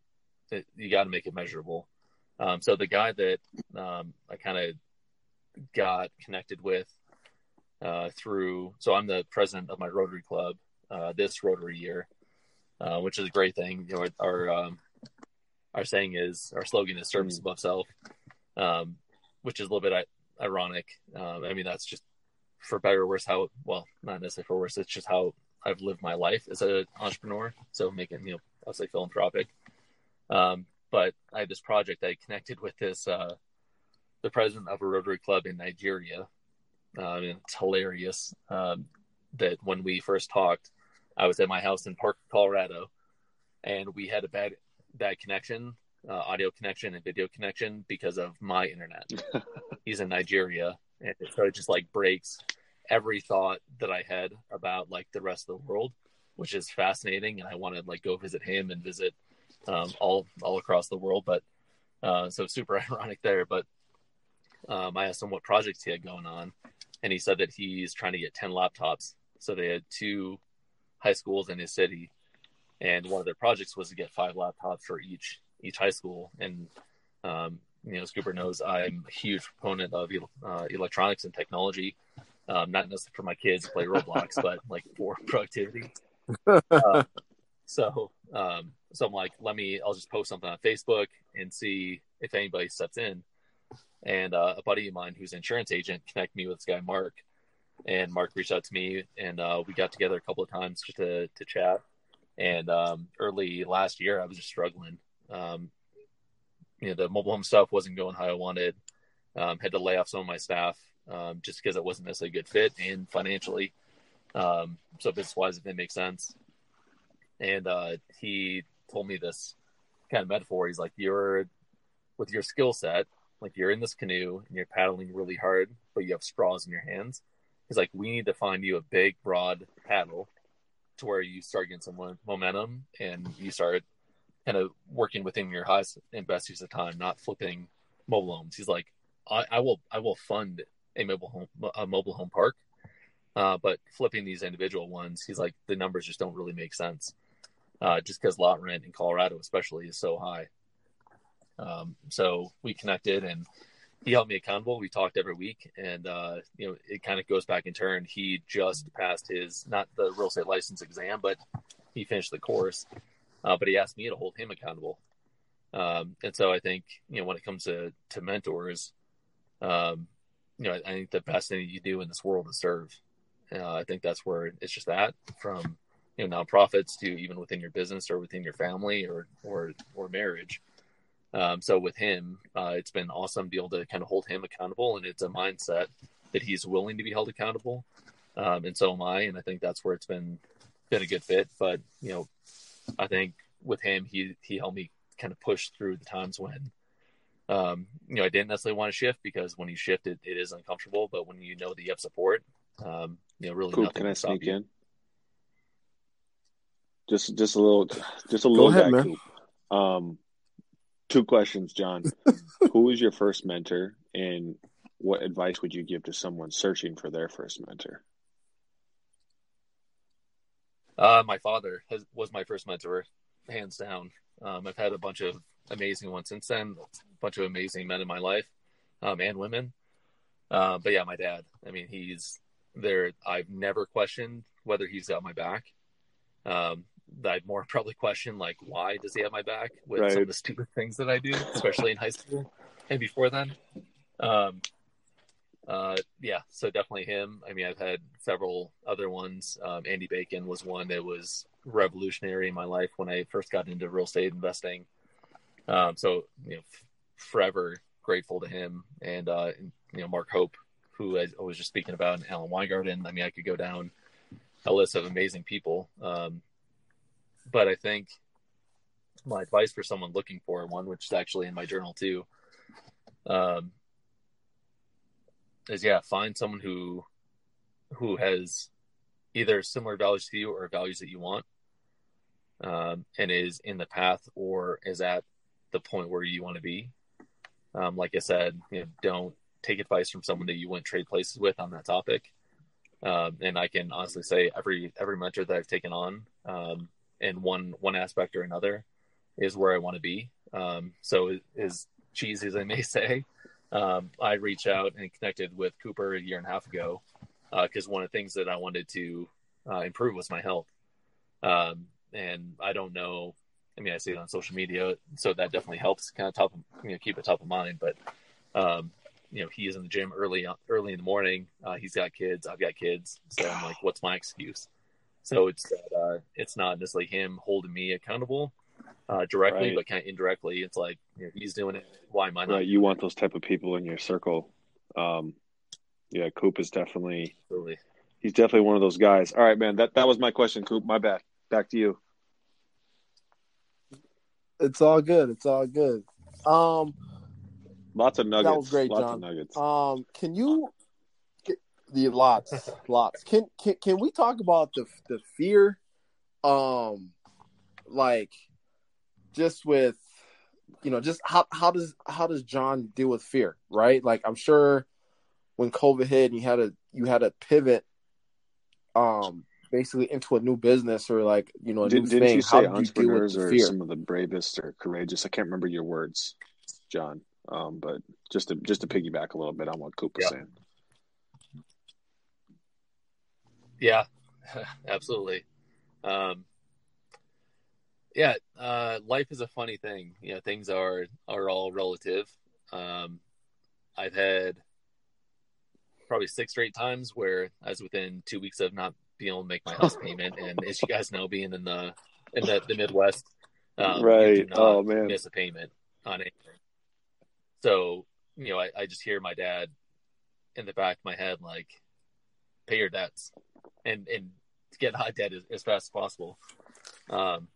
it, you got to make it measurable. Um, so the guy that um, I kind of got connected with uh, through. So I'm the president of my Rotary Club uh, this Rotary year, uh, which is a great thing. You know, our um, our saying is our slogan is service above self, um, which is a little bit ironic. Um, I mean, that's just for better or worse how well not necessarily for worse. It's just how I've lived my life as an entrepreneur. So making you know I'll say philanthropic. Um, but I had this project I connected with this uh, the president of a Rotary Club in Nigeria. Uh, and it's hilarious um, that when we first talked, I was at my house in Park, Colorado, and we had a bad bad connection, uh, audio connection and video connection because of my internet. [LAUGHS] He's in Nigeria, and so it just like breaks every thought that I had about like the rest of the world, which is fascinating. And I want to like go visit him and visit um, all all across the world. But uh, so super [LAUGHS] ironic there. But um, I asked him what projects he had going on, and he said that he's trying to get ten laptops. So they had two high schools in his city, and one of their projects was to get five laptops for each each high school. And um, you know, Cooper knows I'm a huge proponent of uh, electronics and technology. Um, not necessarily for my kids to play Roblox, [LAUGHS] but like for productivity. Uh, [LAUGHS] so, um, so I'm like, let me, I'll just post something on Facebook and see if anybody steps in. And uh, a buddy of mine who's an insurance agent connected me with this guy, Mark. And Mark reached out to me and uh, we got together a couple of times just to, to chat. And um, early last year, I was just struggling. Um, you know, the mobile home stuff wasn't going how I wanted. Um, had to lay off some of my staff um, just because it wasn't necessarily a good fit and financially. Um, so business wise, if it didn't sense. And uh, he told me this kind of metaphor. He's like, "You're with your skill set, like you're in this canoe and you're paddling really hard, but you have straws in your hands." He's like, "We need to find you a big, broad paddle to where you start getting some momentum and you start kind of working within your highest and best use of time, not flipping mobile homes." He's like, I, I will, I will fund a mobile home, a mobile home park, uh, but flipping these individual ones, he's like, the numbers just don't really make sense uh, just because lot rent in Colorado, especially, is so high. Um, so we connected and he held me accountable. We talked every week, and uh, you know, it kind of goes back in turn. He just passed his not the real estate license exam, but he finished the course. Uh, but he asked me to hold him accountable. Um, and so I think you know when it comes to to mentors, um, you know, I, I think the best thing you do in this world is serve. Uh, I think that's where it's just that from you know nonprofits to even within your business or within your family or or or marriage. Um, so with him, uh, it's been awesome to be able to kind of hold him accountable, and it's a mindset that he's willing to be held accountable, um, and so am I. And I think that's where it's been been a good fit. But you know, I think with him, he he helped me kind of push through the times when um, you know I didn't necessarily want to shift because when you shift, it, it is uncomfortable. But when you know that you have support, um, you know, really cool. nothing can I sneak in? Just just a little just a little Go ahead, man. Um two questions, John. [LAUGHS] Who was your first mentor and what advice would you give to someone searching for their first mentor? Uh, my father has, was my first mentor, hands down. Um, I've had a bunch of amazing ones since then, a bunch of amazing men in my life um, and women. Uh, but yeah, my dad. I mean, he's there. I've never questioned whether he's got my back. Um, I'd more [LAUGHS] probably question like why does he have my back with Right. some of the stupid things that I do, especially in high school and before then. Um, uh, yeah, so definitely him. I mean, I've had several other ones. Um, Andy Bacon was one that was revolutionary in my life when I first got into real estate investing. Um, so you know, f- forever grateful to him, and uh, you know, Mark Hope, who I was just speaking about, and Alan Weingarten. I mean, I could go down a list of amazing people. Um, but I think my advice for someone looking for one, which is actually in my journal too, um, is yeah, find someone who who has either similar values to you or values that you want, um, and is in the path or is at the point where you want to be. Um, like I said, you know, don't take advice from someone that you wouldn't trade places with on that topic. Um, and I can honestly say every every mentor that I've taken on, um, in one one aspect or another, is where I want to be. Um, so as cheesy as I may [LAUGHS] say, um, I reached out and connected with Cooper a year and a half ago because uh, one of the things that I wanted to uh, improve was my health. Um, and I don't know. I mean, I see it on social media, so that definitely helps kind of top, you know, keep it top of mind. But um, you know, he is in the gym early, early in the morning. Uh, he's got kids. I've got kids. So I'm like, what's my excuse? So it's uh, it's not necessarily him holding me accountable uh, directly, right. but kind of indirectly. It's like you know, he's doing it. Why am I not? Right. You want those type of people in your circle. Um, yeah, Coop is definitely. Absolutely. He's definitely one of those guys. All right, man. That that was my question, Coop. My bad. Back to you. It's all good. It's all good. Um, lots of nuggets. That was great, lots John. Of nuggets. Um, can you the lots, [LAUGHS] lots. Can can can we talk about the the fear, um, like just with you know just how how does how does John deal with fear, right? Like I'm sure when COVID hit and you had a you had a pivot, um, basically into a new business or like you know a Did, new didn't thing. you say how did you entrepreneurs with are fear? some of the bravest or courageous? I can't remember your words, John. Um, but just to just to piggyback a little bit on what Coop was Yeah. saying. Yeah, [LAUGHS] absolutely. Um, yeah, uh, life is a funny thing. You know, things are are all relative. Um, I've had probably six straight times where I was within two weeks of not being able to make my house payment, and as you guys know, being in the in the, the Midwest, um, Right. Oh, man. miss a payment on anything. So you know, I, I just hear my dad in the back of my head like, "Pay your debts." and and get out of debt as, as fast as possible. Um,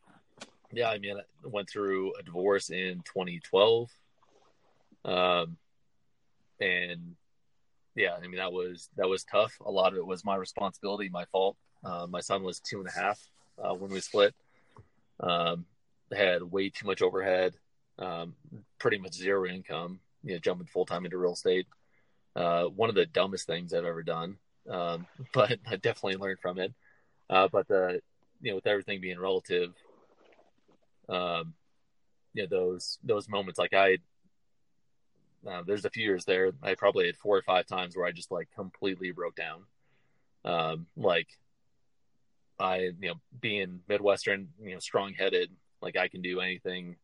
yeah, I mean, I went through a divorce in 2012, um, and yeah, I mean that was that was tough. A lot of it was my responsibility, my fault. Uh, my son was two and a half uh, when we split. Um, had way too much overhead, um, pretty much zero income. You know, jumping full time into real estate. Uh, one of the dumbest things I've ever done um, [LAUGHS] but I definitely learned from it. Uh, but the you know with everything being relative, um, you know those those moments like I, uh, there's a few years there I probably had four or five times where I just like completely broke down, um, like I you know being Midwestern you know strong headed like I can do anything.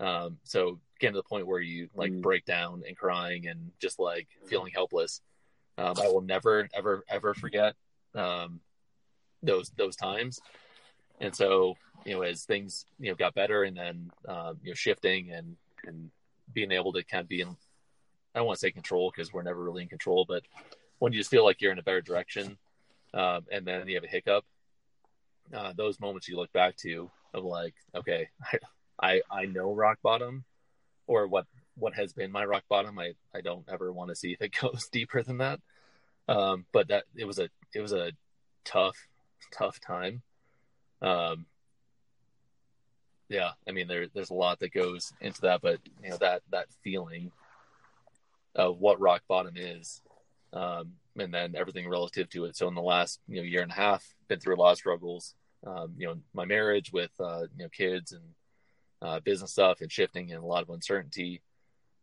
Um, so getting to the point where you like Mm. break down and crying and just like feeling helpless. Um, I will never, ever, ever forget um, those those times. And so, you know, as things you know got better, and then um, you know shifting and and being able to kind of be in, I don't want to say control because we're never really in control, but when you just feel like you're in a better direction, um, and then you have a hiccup, uh, those moments you look back to of like, okay, [LAUGHS] I, I I know rock bottom, or what what has been my rock bottom. I I don't ever want to see if it [LAUGHS] goes deeper than that. Um, but that it was a it was a tough tough time. Um, yeah, I mean there there's a lot that goes into that, but you know that that feeling of what rock bottom is, um, and then everything relative to it. So in the last you know year and a half, been through a lot of struggles. Um, you know, my marriage with uh, you know kids and uh, business stuff and shifting and a lot of uncertainty.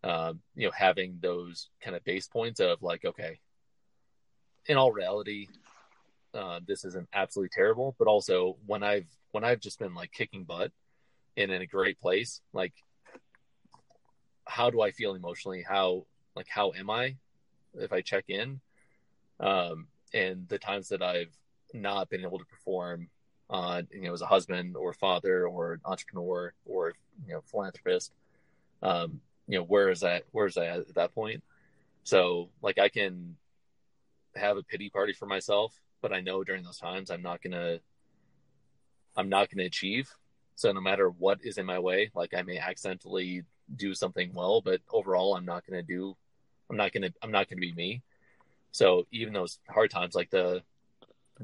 Um, you know, having those kind of base points of like, okay, in all reality, uh, this isn't absolutely terrible, but also when I've when I've just been like kicking butt and in a great place, like how do I feel emotionally? How like how am I if I check in? Um, and the times that I've not been able to perform on you know as a husband or father or entrepreneur or you know philanthropist, um, you know where is that where is that at that point? So like I can have a pity party for myself, but I know during those times I'm not gonna I'm not gonna achieve. So no matter what is in my way, like I may accidentally do something well, but overall I'm not gonna do I'm not gonna I'm not gonna be me. So even those hard times, like the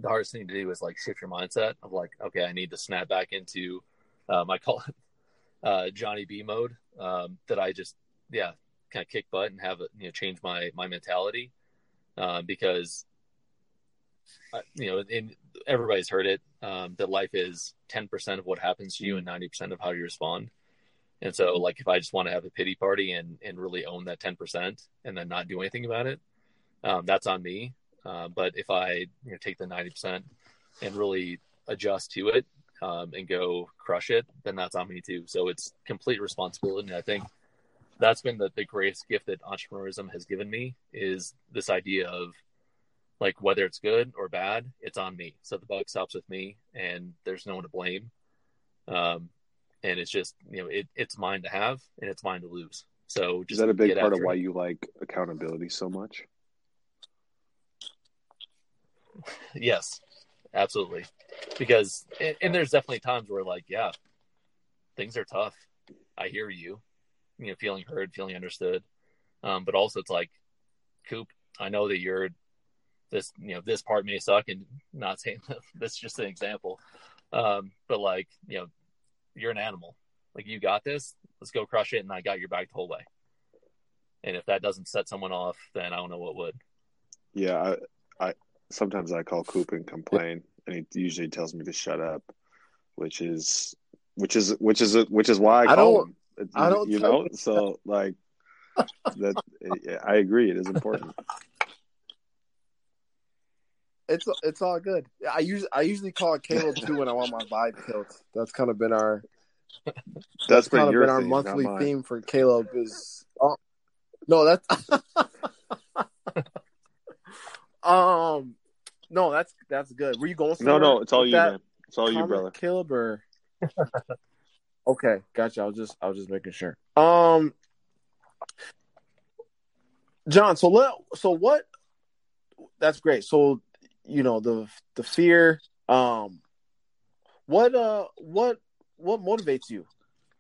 the hardest thing to do is like shift your mindset of like, okay, I need to snap back into um, I call it [LAUGHS] uh, Johnny B mode. Um, that I just yeah kind of kick butt and have you know change my my mentality uh, because uh, you know everybody's heard it um, that life is 10% of what happens to you and 90% of how you respond and so like if i just want to have a pity party and and really own that 10% and then not do anything about it um, that's on me Uh, but if I you know, take the ninety percent and really adjust to it um, and go crush it, then that's on me too. So it's complete responsibility. And I think that's been the, the greatest gift that entrepreneurism has given me is this idea of like whether it's good or bad, it's on me. So the buck stops with me, and there's no one to blame. Um, and it's just you know it, it's mine to have and it's mine to lose. So is that a big part of why it. you like accountability so much? Yes, absolutely. Because and, there's definitely times where like yeah, things are tough. I hear you, you know, feeling heard, feeling understood. Um, but also it's like, Coop, I know that you're this, you know, this part may suck and not saying that, [LAUGHS] that's just an example. Um, but like, you know, you're an animal. Like you got this. Let's go crush it. And I got your back the whole way. And if that doesn't set someone off, then I don't know what would. Yeah, I, I sometimes I call Coop and complain, and he usually tells me to shut up, which is which is which is which is why I, I call him. I don't, you know. So like that, I agree. It is important. It's it's all good. I usually I usually call it Caleb too when I want my vibe killed. That's kind of been our that's, that's kind of been our monthly theme for Caleb is oh, no that's [LAUGHS] um no that's that's good. Were you going? No, no, it's all you, man. It's all you, brother. Caleb or [LAUGHS] okay, gotcha. I was just I was just making sure. Um, John. So let so what? That's great. So you know the the fear um what uh what what motivates you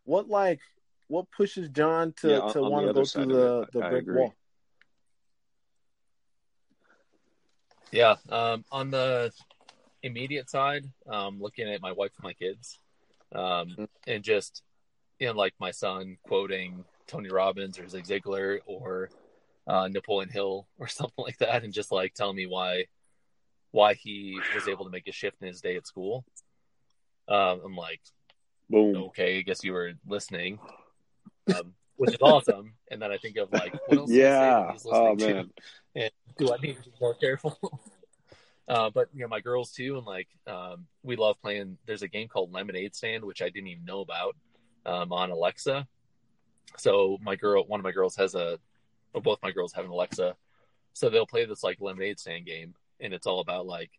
what like what pushes john to yeah, to want to go through the the brick wall yeah um on the immediate side um looking at my wife and my kids um mm-hmm. and just you know like my son quoting tony robbins or zig ziglar or uh, napoleon hill [LAUGHS] or something like that and just like telling me why why he was able to make a shift in his day at school. Um, I'm like, Boom. okay, I guess you were listening, um, which is awesome. And then I think of like, what else? Yeah. oh man. To? [LAUGHS] Do I need to be more careful? [LAUGHS] uh, but you know, my girls too, and like, um, we love playing. There's a game called Lemonade Stand, which I didn't even know about um, on Alexa. So my girl, one of my girls has a, both my girls have an Alexa, so they'll play this like lemonade stand game and it's all about like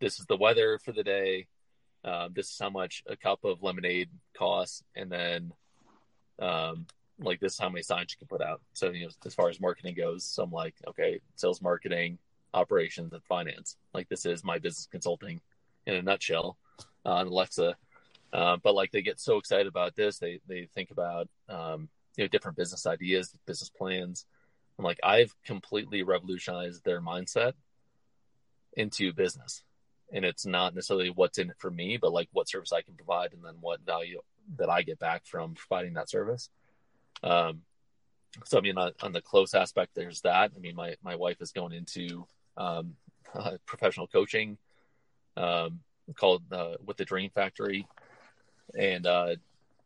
this is the weather for the day. Um, this is how much a cup of lemonade costs, and then um, like this is how many signs you can put out. So you know, as far as marketing goes, so I'm like, okay, sales, marketing, operations, and finance. Like this is my business consulting in a nutshell uh, on Alexa. Uh, but like they get so excited about this, they they think about um, you know different business ideas, business plans. I'm like, I've completely revolutionized their mindset into business and it's not necessarily what's in it for me but like what service i can provide and then what value that i get back from providing that service um so i mean on, on the close aspect there's that i mean my my wife is going into um [LAUGHS] uh, professional coaching um called uh, with the dream factory and uh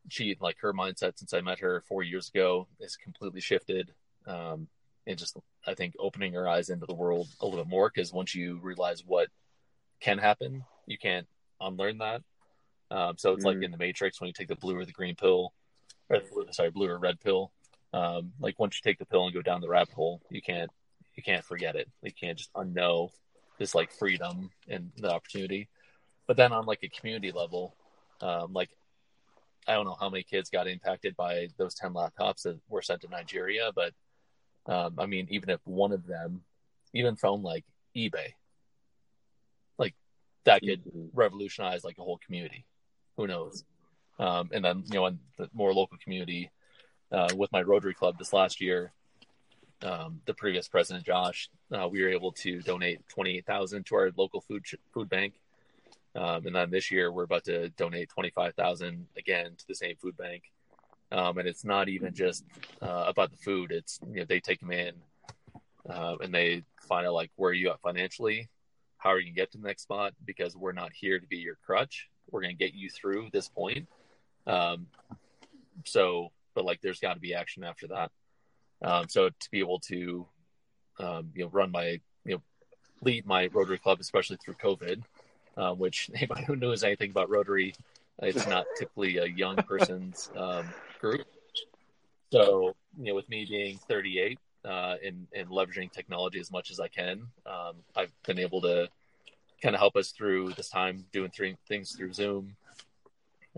she like her mindset since i met her four years ago is completely shifted um and just I think opening your eyes into the world a little bit more because once you realize what can happen, you can't unlearn that. Um, so it's mm. like in the Matrix when you take the blue or the green pill, or sorry, blue or red pill. Um, like once you take the pill and go down the rabbit hole, you can't you can't forget it. You can't just unknow this like freedom and the opportunity. But then on like a community level, um, like I don't know how many kids got impacted by those ten laptops that were sent to Nigeria, but um, I mean, even if one of them, even from like eBay, like that could mm-hmm. revolutionize like a whole community. Who knows? Um, and then you know, in the more local community, uh, with my Rotary Club this last year, um, the previous president Josh, uh, we were able to donate twenty eight thousand to our local food food bank. Um, and then this year we're about to donate twenty five thousand again to the same food bank. Um, and it's not even just uh, about the food. It's you know they take them in uh, and they find out like where are you at financially, how are you gonna get to the next spot because we're not here to be your crutch. We're gonna get you through this point. Um, so, but like there's got to be action after that. Um, so to be able to um, you know run my you know lead my Rotary Club, especially through COVID, uh, which [LAUGHS] anybody who knows anything about Rotary, it's not typically a young person's um, group. So, you know, with me being 38 uh, and, and leveraging technology as much as I can, um, I've been able to kind of help us through this time doing three things through Zoom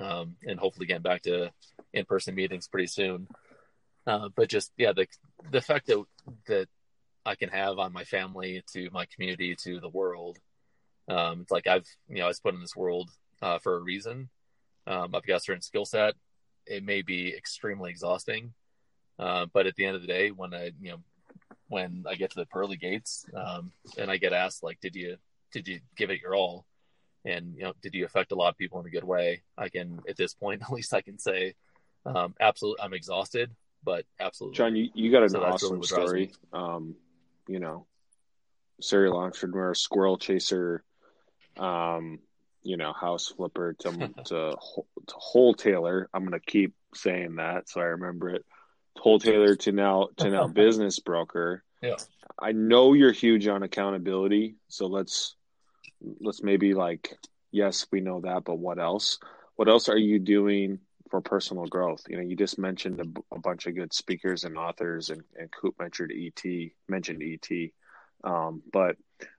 um, and hopefully getting back to in-person meetings pretty soon. Uh, but just yeah, the the effect that that I can have on my family, to my community, to the world. Um, it's like I've you know I was put in this world uh, for a reason. Um, I've got a certain skill set. It may be extremely exhausting, uh, but at the end of the day, when I you know when I get to the pearly gates um, and I get asked like, did you did you give it your all? And you know, did you affect a lot of people in a good way? I can at this point [LAUGHS] at least I can say, um, absolutely, I'm exhausted, but absolutely. John, you, you got an so awesome really story. Um, you know, serial entrepreneur, squirrel chaser, um, you know, house flipper to [LAUGHS] to, to wholesaler. I'm gonna keep saying that so I remember it. whole Wholesaler to now to now [LAUGHS] business broker. Yeah. I know you're huge on accountability, so let's let's maybe like yes, we know that, but what else? What else are you doing for personal growth. You know, you just mentioned a, a bunch of good speakers and authors, and, and Coop mentioned ET, mentioned ET. Um, but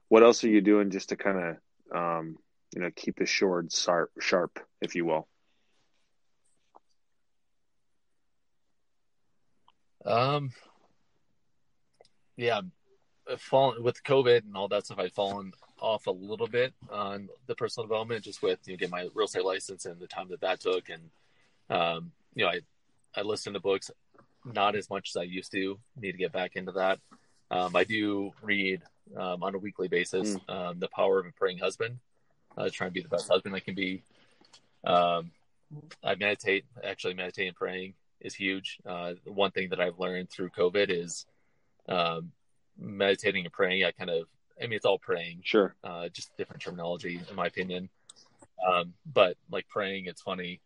what else are you doing just to kind of, um, you know, keep the sword sharp, sharp, if you will? Um, yeah, fallen with COVID and all that stuff. I've fallen off a little bit on the personal development, just with you know, get my real estate license and the time that that took, and um, you know, I I listen to books not as much as I used to. Need to get back into that. Um, I do read um, on a weekly basis mm. um, the power of a praying husband. Uh, trying to be the best husband I can be. Um, I meditate. Actually, meditating and praying is huge. Uh, one thing that I've learned through COVID is um, meditating and praying. I kind of, I mean, it's all praying. Sure. Uh, just different terminology, in my opinion. Um, but like praying, it's funny.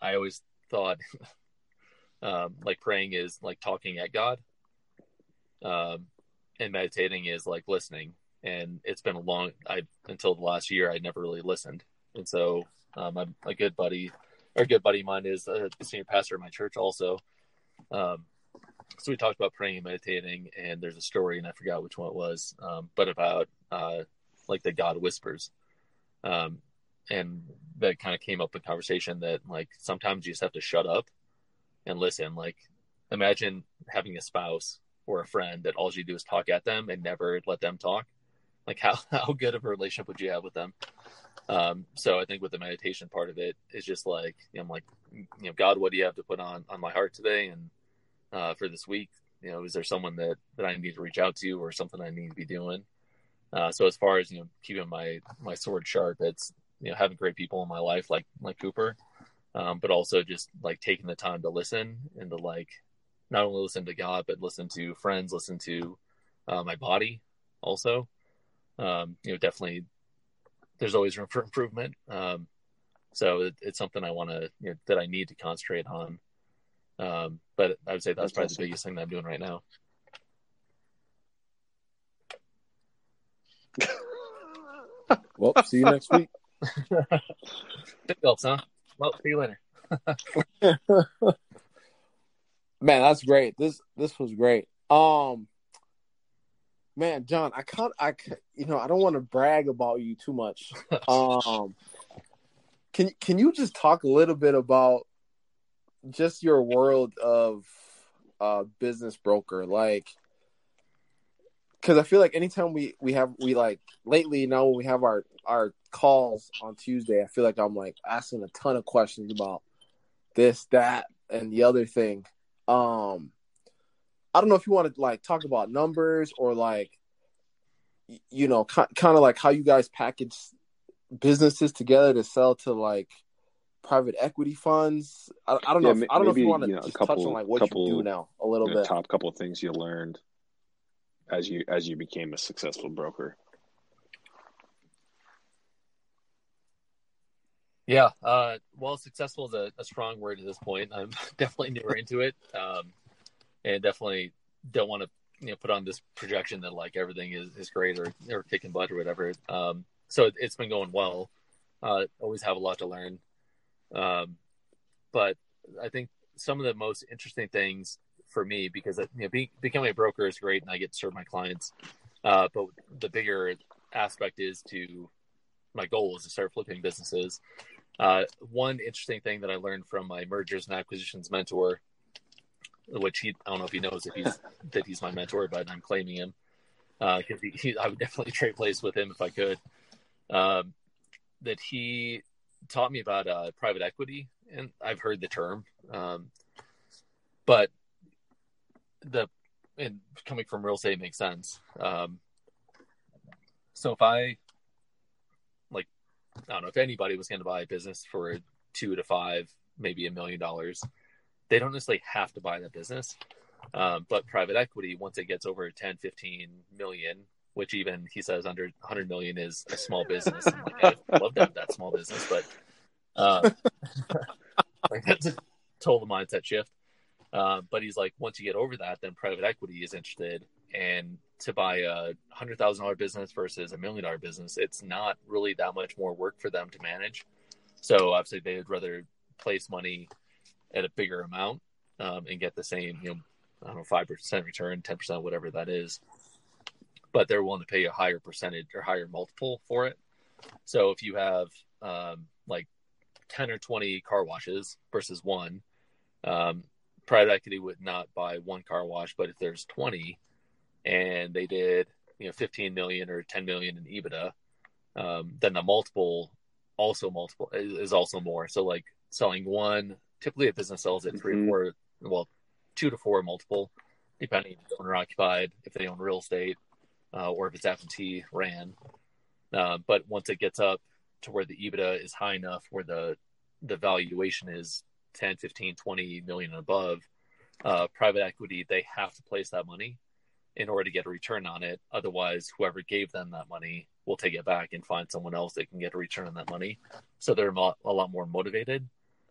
I always thought [LAUGHS] um, like praying is like talking at God, um, and meditating is like listening. And it's been a long I until the last year I never really listened, and so um, I'm a good buddy. Or a good buddy of mine is a senior pastor at my church also. Um, so we talked about praying and meditating, and there's a story, and I forgot which one it was, um, but about uh, like the God whispers. Um, and that kind of came up in conversation that like sometimes you just have to shut up and listen. Like imagine having a spouse or a friend that all you do is talk at them and never let them talk. Like how [LAUGHS] how good of a relationship would you have with them? Um, so I think with the meditation part of it is just like you know, I'm like you know God, what do you have to put on on my heart today and uh, for this week? You know, is there someone that that I need to reach out to or something I need to be doing? Uh, so as far as you know, keeping my my sword sharp, it's you know having great people in my life like like Cooper, um, but also just like taking the time to listen and to like not only listen to God but listen to friends, listen to uh, my body also. Um, you know, definitely there's always room for improvement. Um, so it, it's something I want to you know, that I need to concentrate on. Um, but I would say that's, that's probably awesome. the biggest thing that I'm doing right now. [LAUGHS] well, see you next week. [LAUGHS] Big helps, huh? Well, see you later. [LAUGHS] man, that's great. This this was great. Um, man, John, I can't. I you know I don't want to brag about you too much. Um, can can you just talk a little bit about just your world of uh business broker like because I feel like anytime we we have we like lately, now when we have our our calls on Tuesday, I feel like I'm like asking a ton of questions about this, that, and the other thing. Um, I don't know if you want to like talk about numbers or like, you know, kind of like how you guys package businesses together to sell to like private equity funds. I, I don't know. if, I don't maybe, know if you want to you know, just couple, touch on like what couple, you do now a little you know, bit. Top couple of things you learned as you as you became a successful broker? Yeah, uh, well, successful is a, a, strong word at this point. I'm [LAUGHS] definitely newer into it, um, and definitely don't want to you know put on this projection that like everything is, is great or or kicking butt or whatever. Um, so it, has been going well. Uh, always have a lot to learn. Um, but I think some of the most interesting things for me because you know be, becoming a broker is great and I get to serve my clients. Uh, but the bigger aspect is to my goal is to start flipping businesses. Uh, one interesting thing that I learned from my mergers and acquisitions mentor, which he I don't know if he knows if he's [LAUGHS] that he's my mentor, but I'm claiming him because uh, I would definitely [LAUGHS] trade place with him if I could. Um, that he taught me about uh, private equity, and I've heard the term, um, but the and coming from real estate makes sense. Um, so if I like, I don't know if anybody was going to buy a business for two to five, maybe a million dollars, they don't necessarily have to buy that business. Um, but private equity, once it gets over 10, 15 million, which even he says under 100 million is a small [LAUGHS] business. I'm like, I [LAUGHS] love to have that small business, but uh, [LAUGHS] like that's a total mindset shift. Uh, but he's like, once you get over that, then private equity is interested. And to buy a hundred thousand dollar business versus a million dollar business, it's not really that much more work for them to manage. So obviously, they would rather place money at a bigger amount um, and get the same, you know, I don't know, five percent return, ten percent, whatever that is. But they're willing to pay a higher percentage or higher multiple for it. So if you have um, like ten or twenty car washes versus one, um, private equity would not buy one car wash, but if there's 20 and they did, you know, 15 million or 10 million in EBITDA, um, then the multiple also multiple is, also more. So like selling one, typically a business sells at 3 mm-hmm. four, well, two to four multiple, depending if owner occupied, if they own real estate, uh, or if it's absentee ran. Uh, but once it gets up to where the EBITDA is high enough where the the valuation is 10, 15, 20 million and above, uh, private equity, they have to place that money in order to get a return on it. Otherwise, whoever gave them that money will take it back and find someone else that can get a return on that money. So they're a lot more motivated.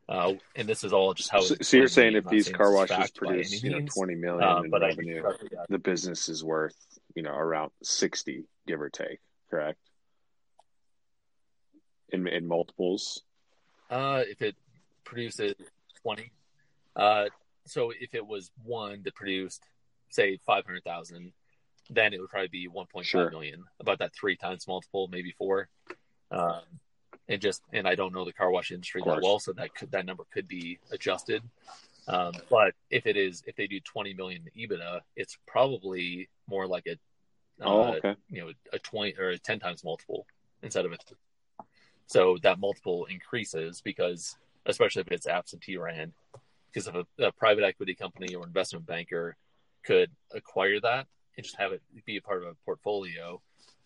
Uh, and this is all just how. So, so you're saying if these car washes produce, you know, 20 million uh, in revenue, the business is worth, you know, around 60, give or take, correct? In in multiples. Uh, if it produces 20. Uh, so if it was one that produced, say, 500,000, then it would probably be 1.5 sure. million, about that three times multiple, maybe four. Um, and just, and I don't know the car wash industry that well, so that could, that number could be adjusted. Um, but if it is, if they do 20 million EBITDA, it's probably more like a, uh, oh, okay. you know, a 20 or a 10 times multiple instead of a, so that multiple increases because especially if it's absentee ran, because if a, a, private equity company or investment banker could acquire that and just have it be a part of a portfolio,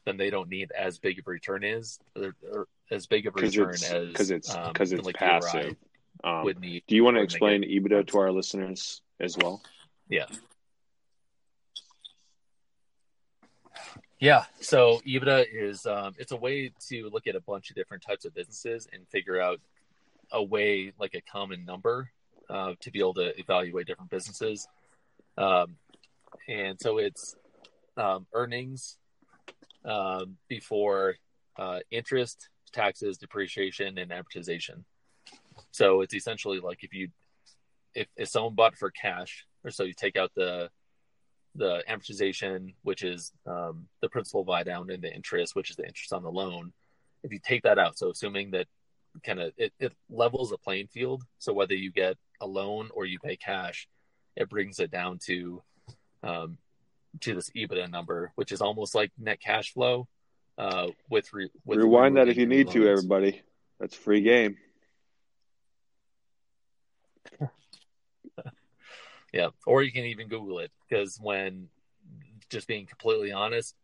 then they don't need as big of a return is or, or as big of a return as because it's because um, it's passive. Um, would need. Do you want to explain EBITDA to our listeners as well? Yeah. Yeah, so EBITDA is um, it's a way to look at a bunch of different types of businesses and figure out a way like a common number uh, to be able to evaluate different businesses. Um, and so it's um, earnings um, before uh, interest, taxes, depreciation, and amortization. So it's essentially like if you if, if someone bought for cash, or so you take out the the amortization, which is um, the principal buy down, and the interest, which is the interest on the loan. If you take that out, so assuming that kind of it, it levels the playing field. So whether you get a loan or you pay cash, it brings it down to um, to this EBITDA number, which is almost like net cash flow. Uh, with, re- with rewind that if you need loans. to, everybody. That's free game. [LAUGHS] yeah, or you can even Google it because when just being completely honest,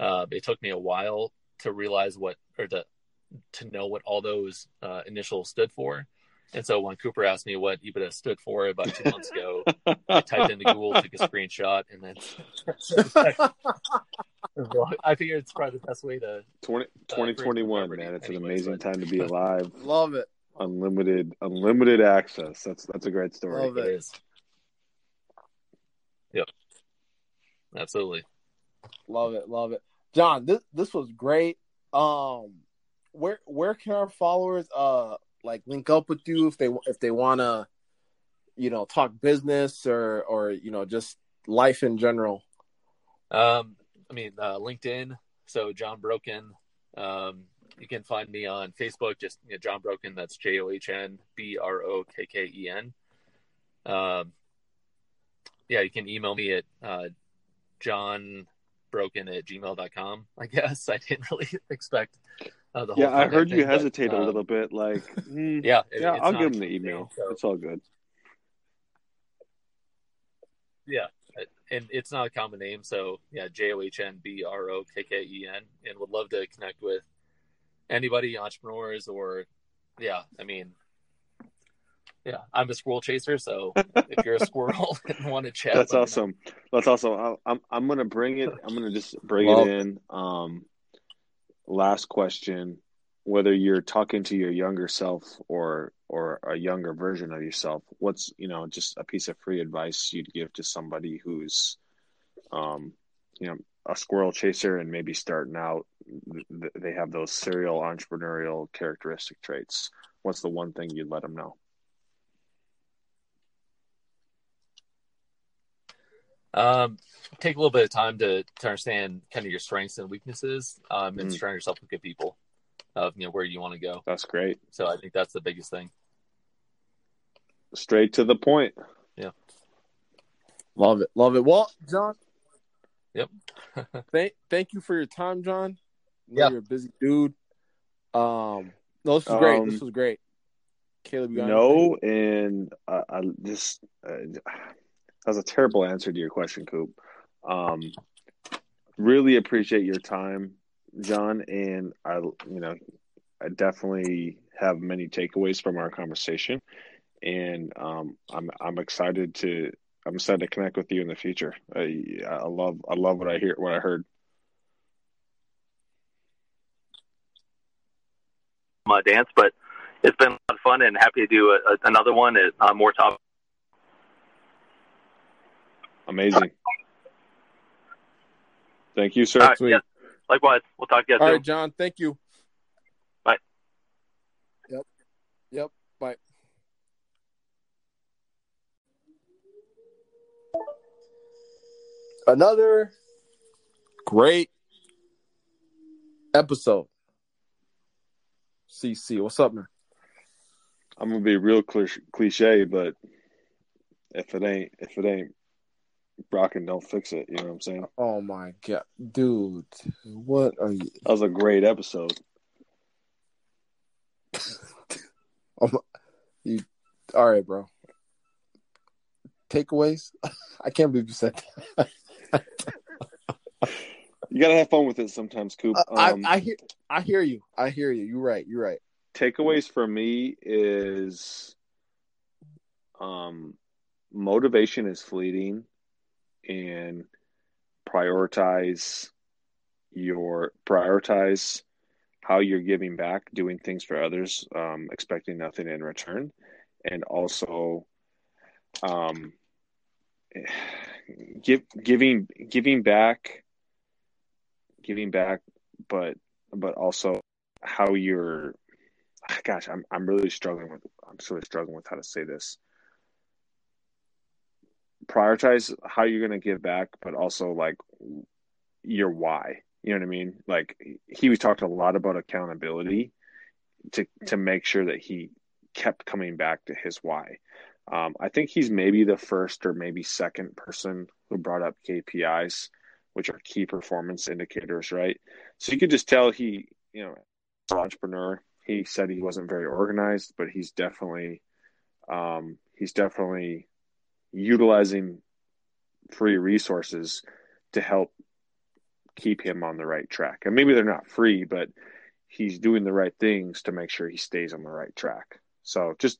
uh, it took me a while to realize what or to to know what all those uh, initials stood for. And so when Cooper asked me what EBITDA stood for about two months ago, [LAUGHS] I typed into Google, took a screenshot, and then [LAUGHS] I figured it's probably the best way to 20, 2021, uh, man. It's anyway, an amazing but... time to be alive. [LAUGHS] Love it. Unlimited, unlimited access. That's that's a great story. Love it. it is. Yep. absolutely. Love it, love it, John. This this was great. Um, where where can our followers uh like link up with you if they if they want to, you know, talk business or or you know just life in general? Um, I mean, uh, LinkedIn. So John Brokken. Um, you can find me on Facebook, just you know, John Brokken. That's J O H N B R O K K E N. Um, yeah, you can email me at uh, John Brokken at gmail.com. I guess [LAUGHS] I didn't really expect uh, the whole. Yeah, I heard you thing, but, hesitate a um, little bit. Like, [LAUGHS] hmm, Yeah, it- yeah, I'll give him the email. thing, so- It's all good. Yeah, and it's not a common name, so yeah, J O H N B R O K K E N, and would love to connect with anybody, entrepreneurs, or yeah, I mean, yeah, I'm a squirrel chaser, so [LAUGHS] if you're a squirrel [LAUGHS] and want to chat, That's let me know. awesome. That's awesome. I'll- I'm I'm gonna bring it. I'm gonna just bring Love it in. Um, last question: Whether you're talking to your younger self or or a younger version of yourself, what's you know just a piece of free advice you'd give to somebody who's, um, you know, a squirrel chaser and maybe starting out, th- th- they have those serial entrepreneurial characteristic traits. What's the one thing you'd let them know? Um, take a little bit of time to, to understand kind of your strengths and weaknesses, um, and Mhm. surround yourself with good people of you know where you want to go. That's great. So I think that's the biggest thing. Straight to the point. Yeah. Love it, love it. Well, John. Yep. [LAUGHS] thank thank you for your time, John. Yeah. you're a busy dude. Um, no, this was great. Um, This was great. Caleb, you got No, and uh, I just uh, that was a terrible answer to your question, Coop. Um, really appreciate your time, John, and I, you know, I definitely have many takeaways from our conversation, and um, I'm I'm excited to I'm excited to connect with you in the future. I, I love I love what I hear what I heard. My dance, but it's been fun and happy to do a, a, another one at uh, more top. Amazing. Thank you, sir. All right, Sweet. yeah. Likewise, we'll talk to you All soon. right, John. Thank you. Bye. Yep. Yep. Bye. Another great episode. CC, what's up, man? I'm gonna be real cliche, cliche, but if it ain't if it ain't Brocken, don't fix it. You know what I'm saying? Oh my god, dude, what are you? That was a great episode. [LAUGHS] You all right, bro? Takeaways? [LAUGHS] I can't believe you said that. [LAUGHS] You gotta have fun with it sometimes, Coop. I, Um, I hear, I hear you. I hear you. You're right. You're right. takeaways for me is um, motivation is fleeting, and prioritize your prioritize how you're giving back, doing things for others, um, expecting nothing in return, and also um, [SIGHS] give giving giving back, giving back, but but also how you're. [SIGHS] Gosh, I'm I'm really struggling with I'm really struggling with how to say this. Prioritize how you're going to give back, but also like your why. You know what I mean? Like he was talked a lot about accountability to to make sure that he kept coming back to his why. Um, I think he's maybe the first or maybe second person who brought up KPIs, which are key performance indicators, right? So you could just tell he, you know, entrepreneur. He said he wasn't very organized, but he's definitely, um, he's definitely utilizing free resources to help keep him on the right track. And maybe they're not free, but he's doing the right things to make sure he stays on the right track. So just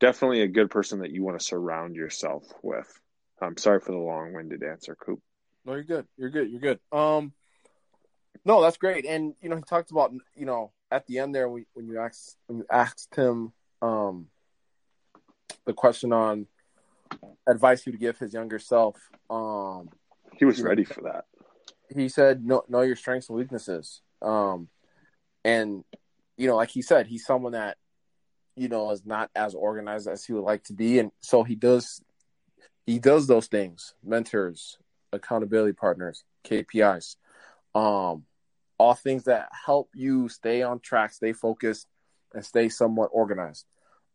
definitely a good person that you want to surround yourself with. I'm sorry for the long-winded answer, Coop. No, you're good. You're good. You're good. Um, no, that's great. And you know, he talked about you know at the end there when you asked when you asked him um the question on advice he would give his younger self. Um, He was ready for that. he said know know your strengths and weaknesses um and you know like he said he's someone that you know is not as organized as he would like to be and so he does he does those things mentors accountability partners kpis um all things that help you stay on track stay focused and stay somewhat organized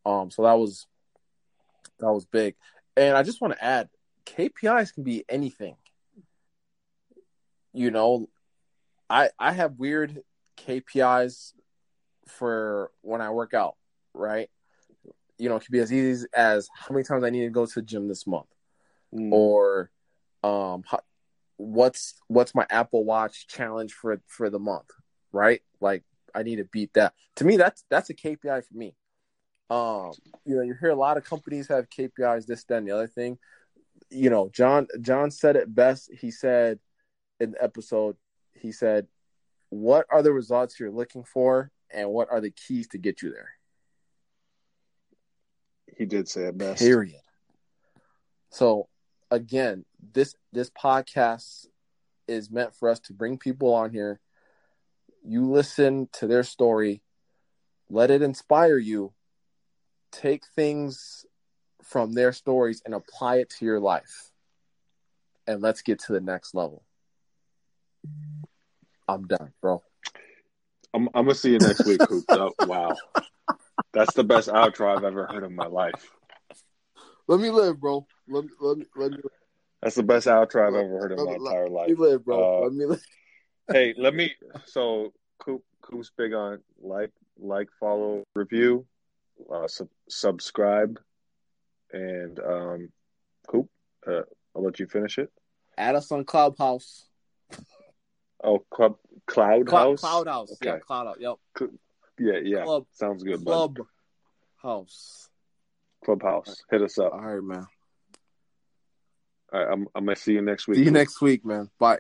um so that was that was big and i just want to add kpis can be anything you know, I I have weird KPIs for when I work out, right? You know, it could be as easy as how many times I need to go to the gym this month, Mm. or um, how, what's what's my Apple Watch challenge for for the month, right? Like I need to beat that. To me, that's that's a KPI for me. Um, you know, you hear a lot of companies have KPIs, this, and the other thing. You know, John John said it best. He said in the episode, he said, What are the results you're looking for and what are the keys to get you there? He did say it best. Period. So again, this this podcast is meant for us to bring people on here. You listen to their story, let it inspire you. Take things from their stories and apply it to your life. And let's get to the next level. I'm done, bro. I'm, I'm gonna see you next week, Coop. Oh, wow, that's the best outro I've ever heard in my life. Let me live, bro. Let me let me let me, That's the best outro I've ever heard in my entire life. let life. me live, bro. Uh, let me live. hey, let me. So Coop, Coop's big on like, like, follow, review, uh, sub, subscribe, and um, Coop. Uh, I'll let you finish it. Add us on Clubhouse. Oh, club Cloud Clou- House. Cloud House. Okay. Yeah, Cloud House. Yep. Yeah, yeah. Club Sounds good. bud. House. Clubhouse. Hit us up. All right, man. All right, I'm, I'm gonna see you next week. See you Coop. next week, man. Bye.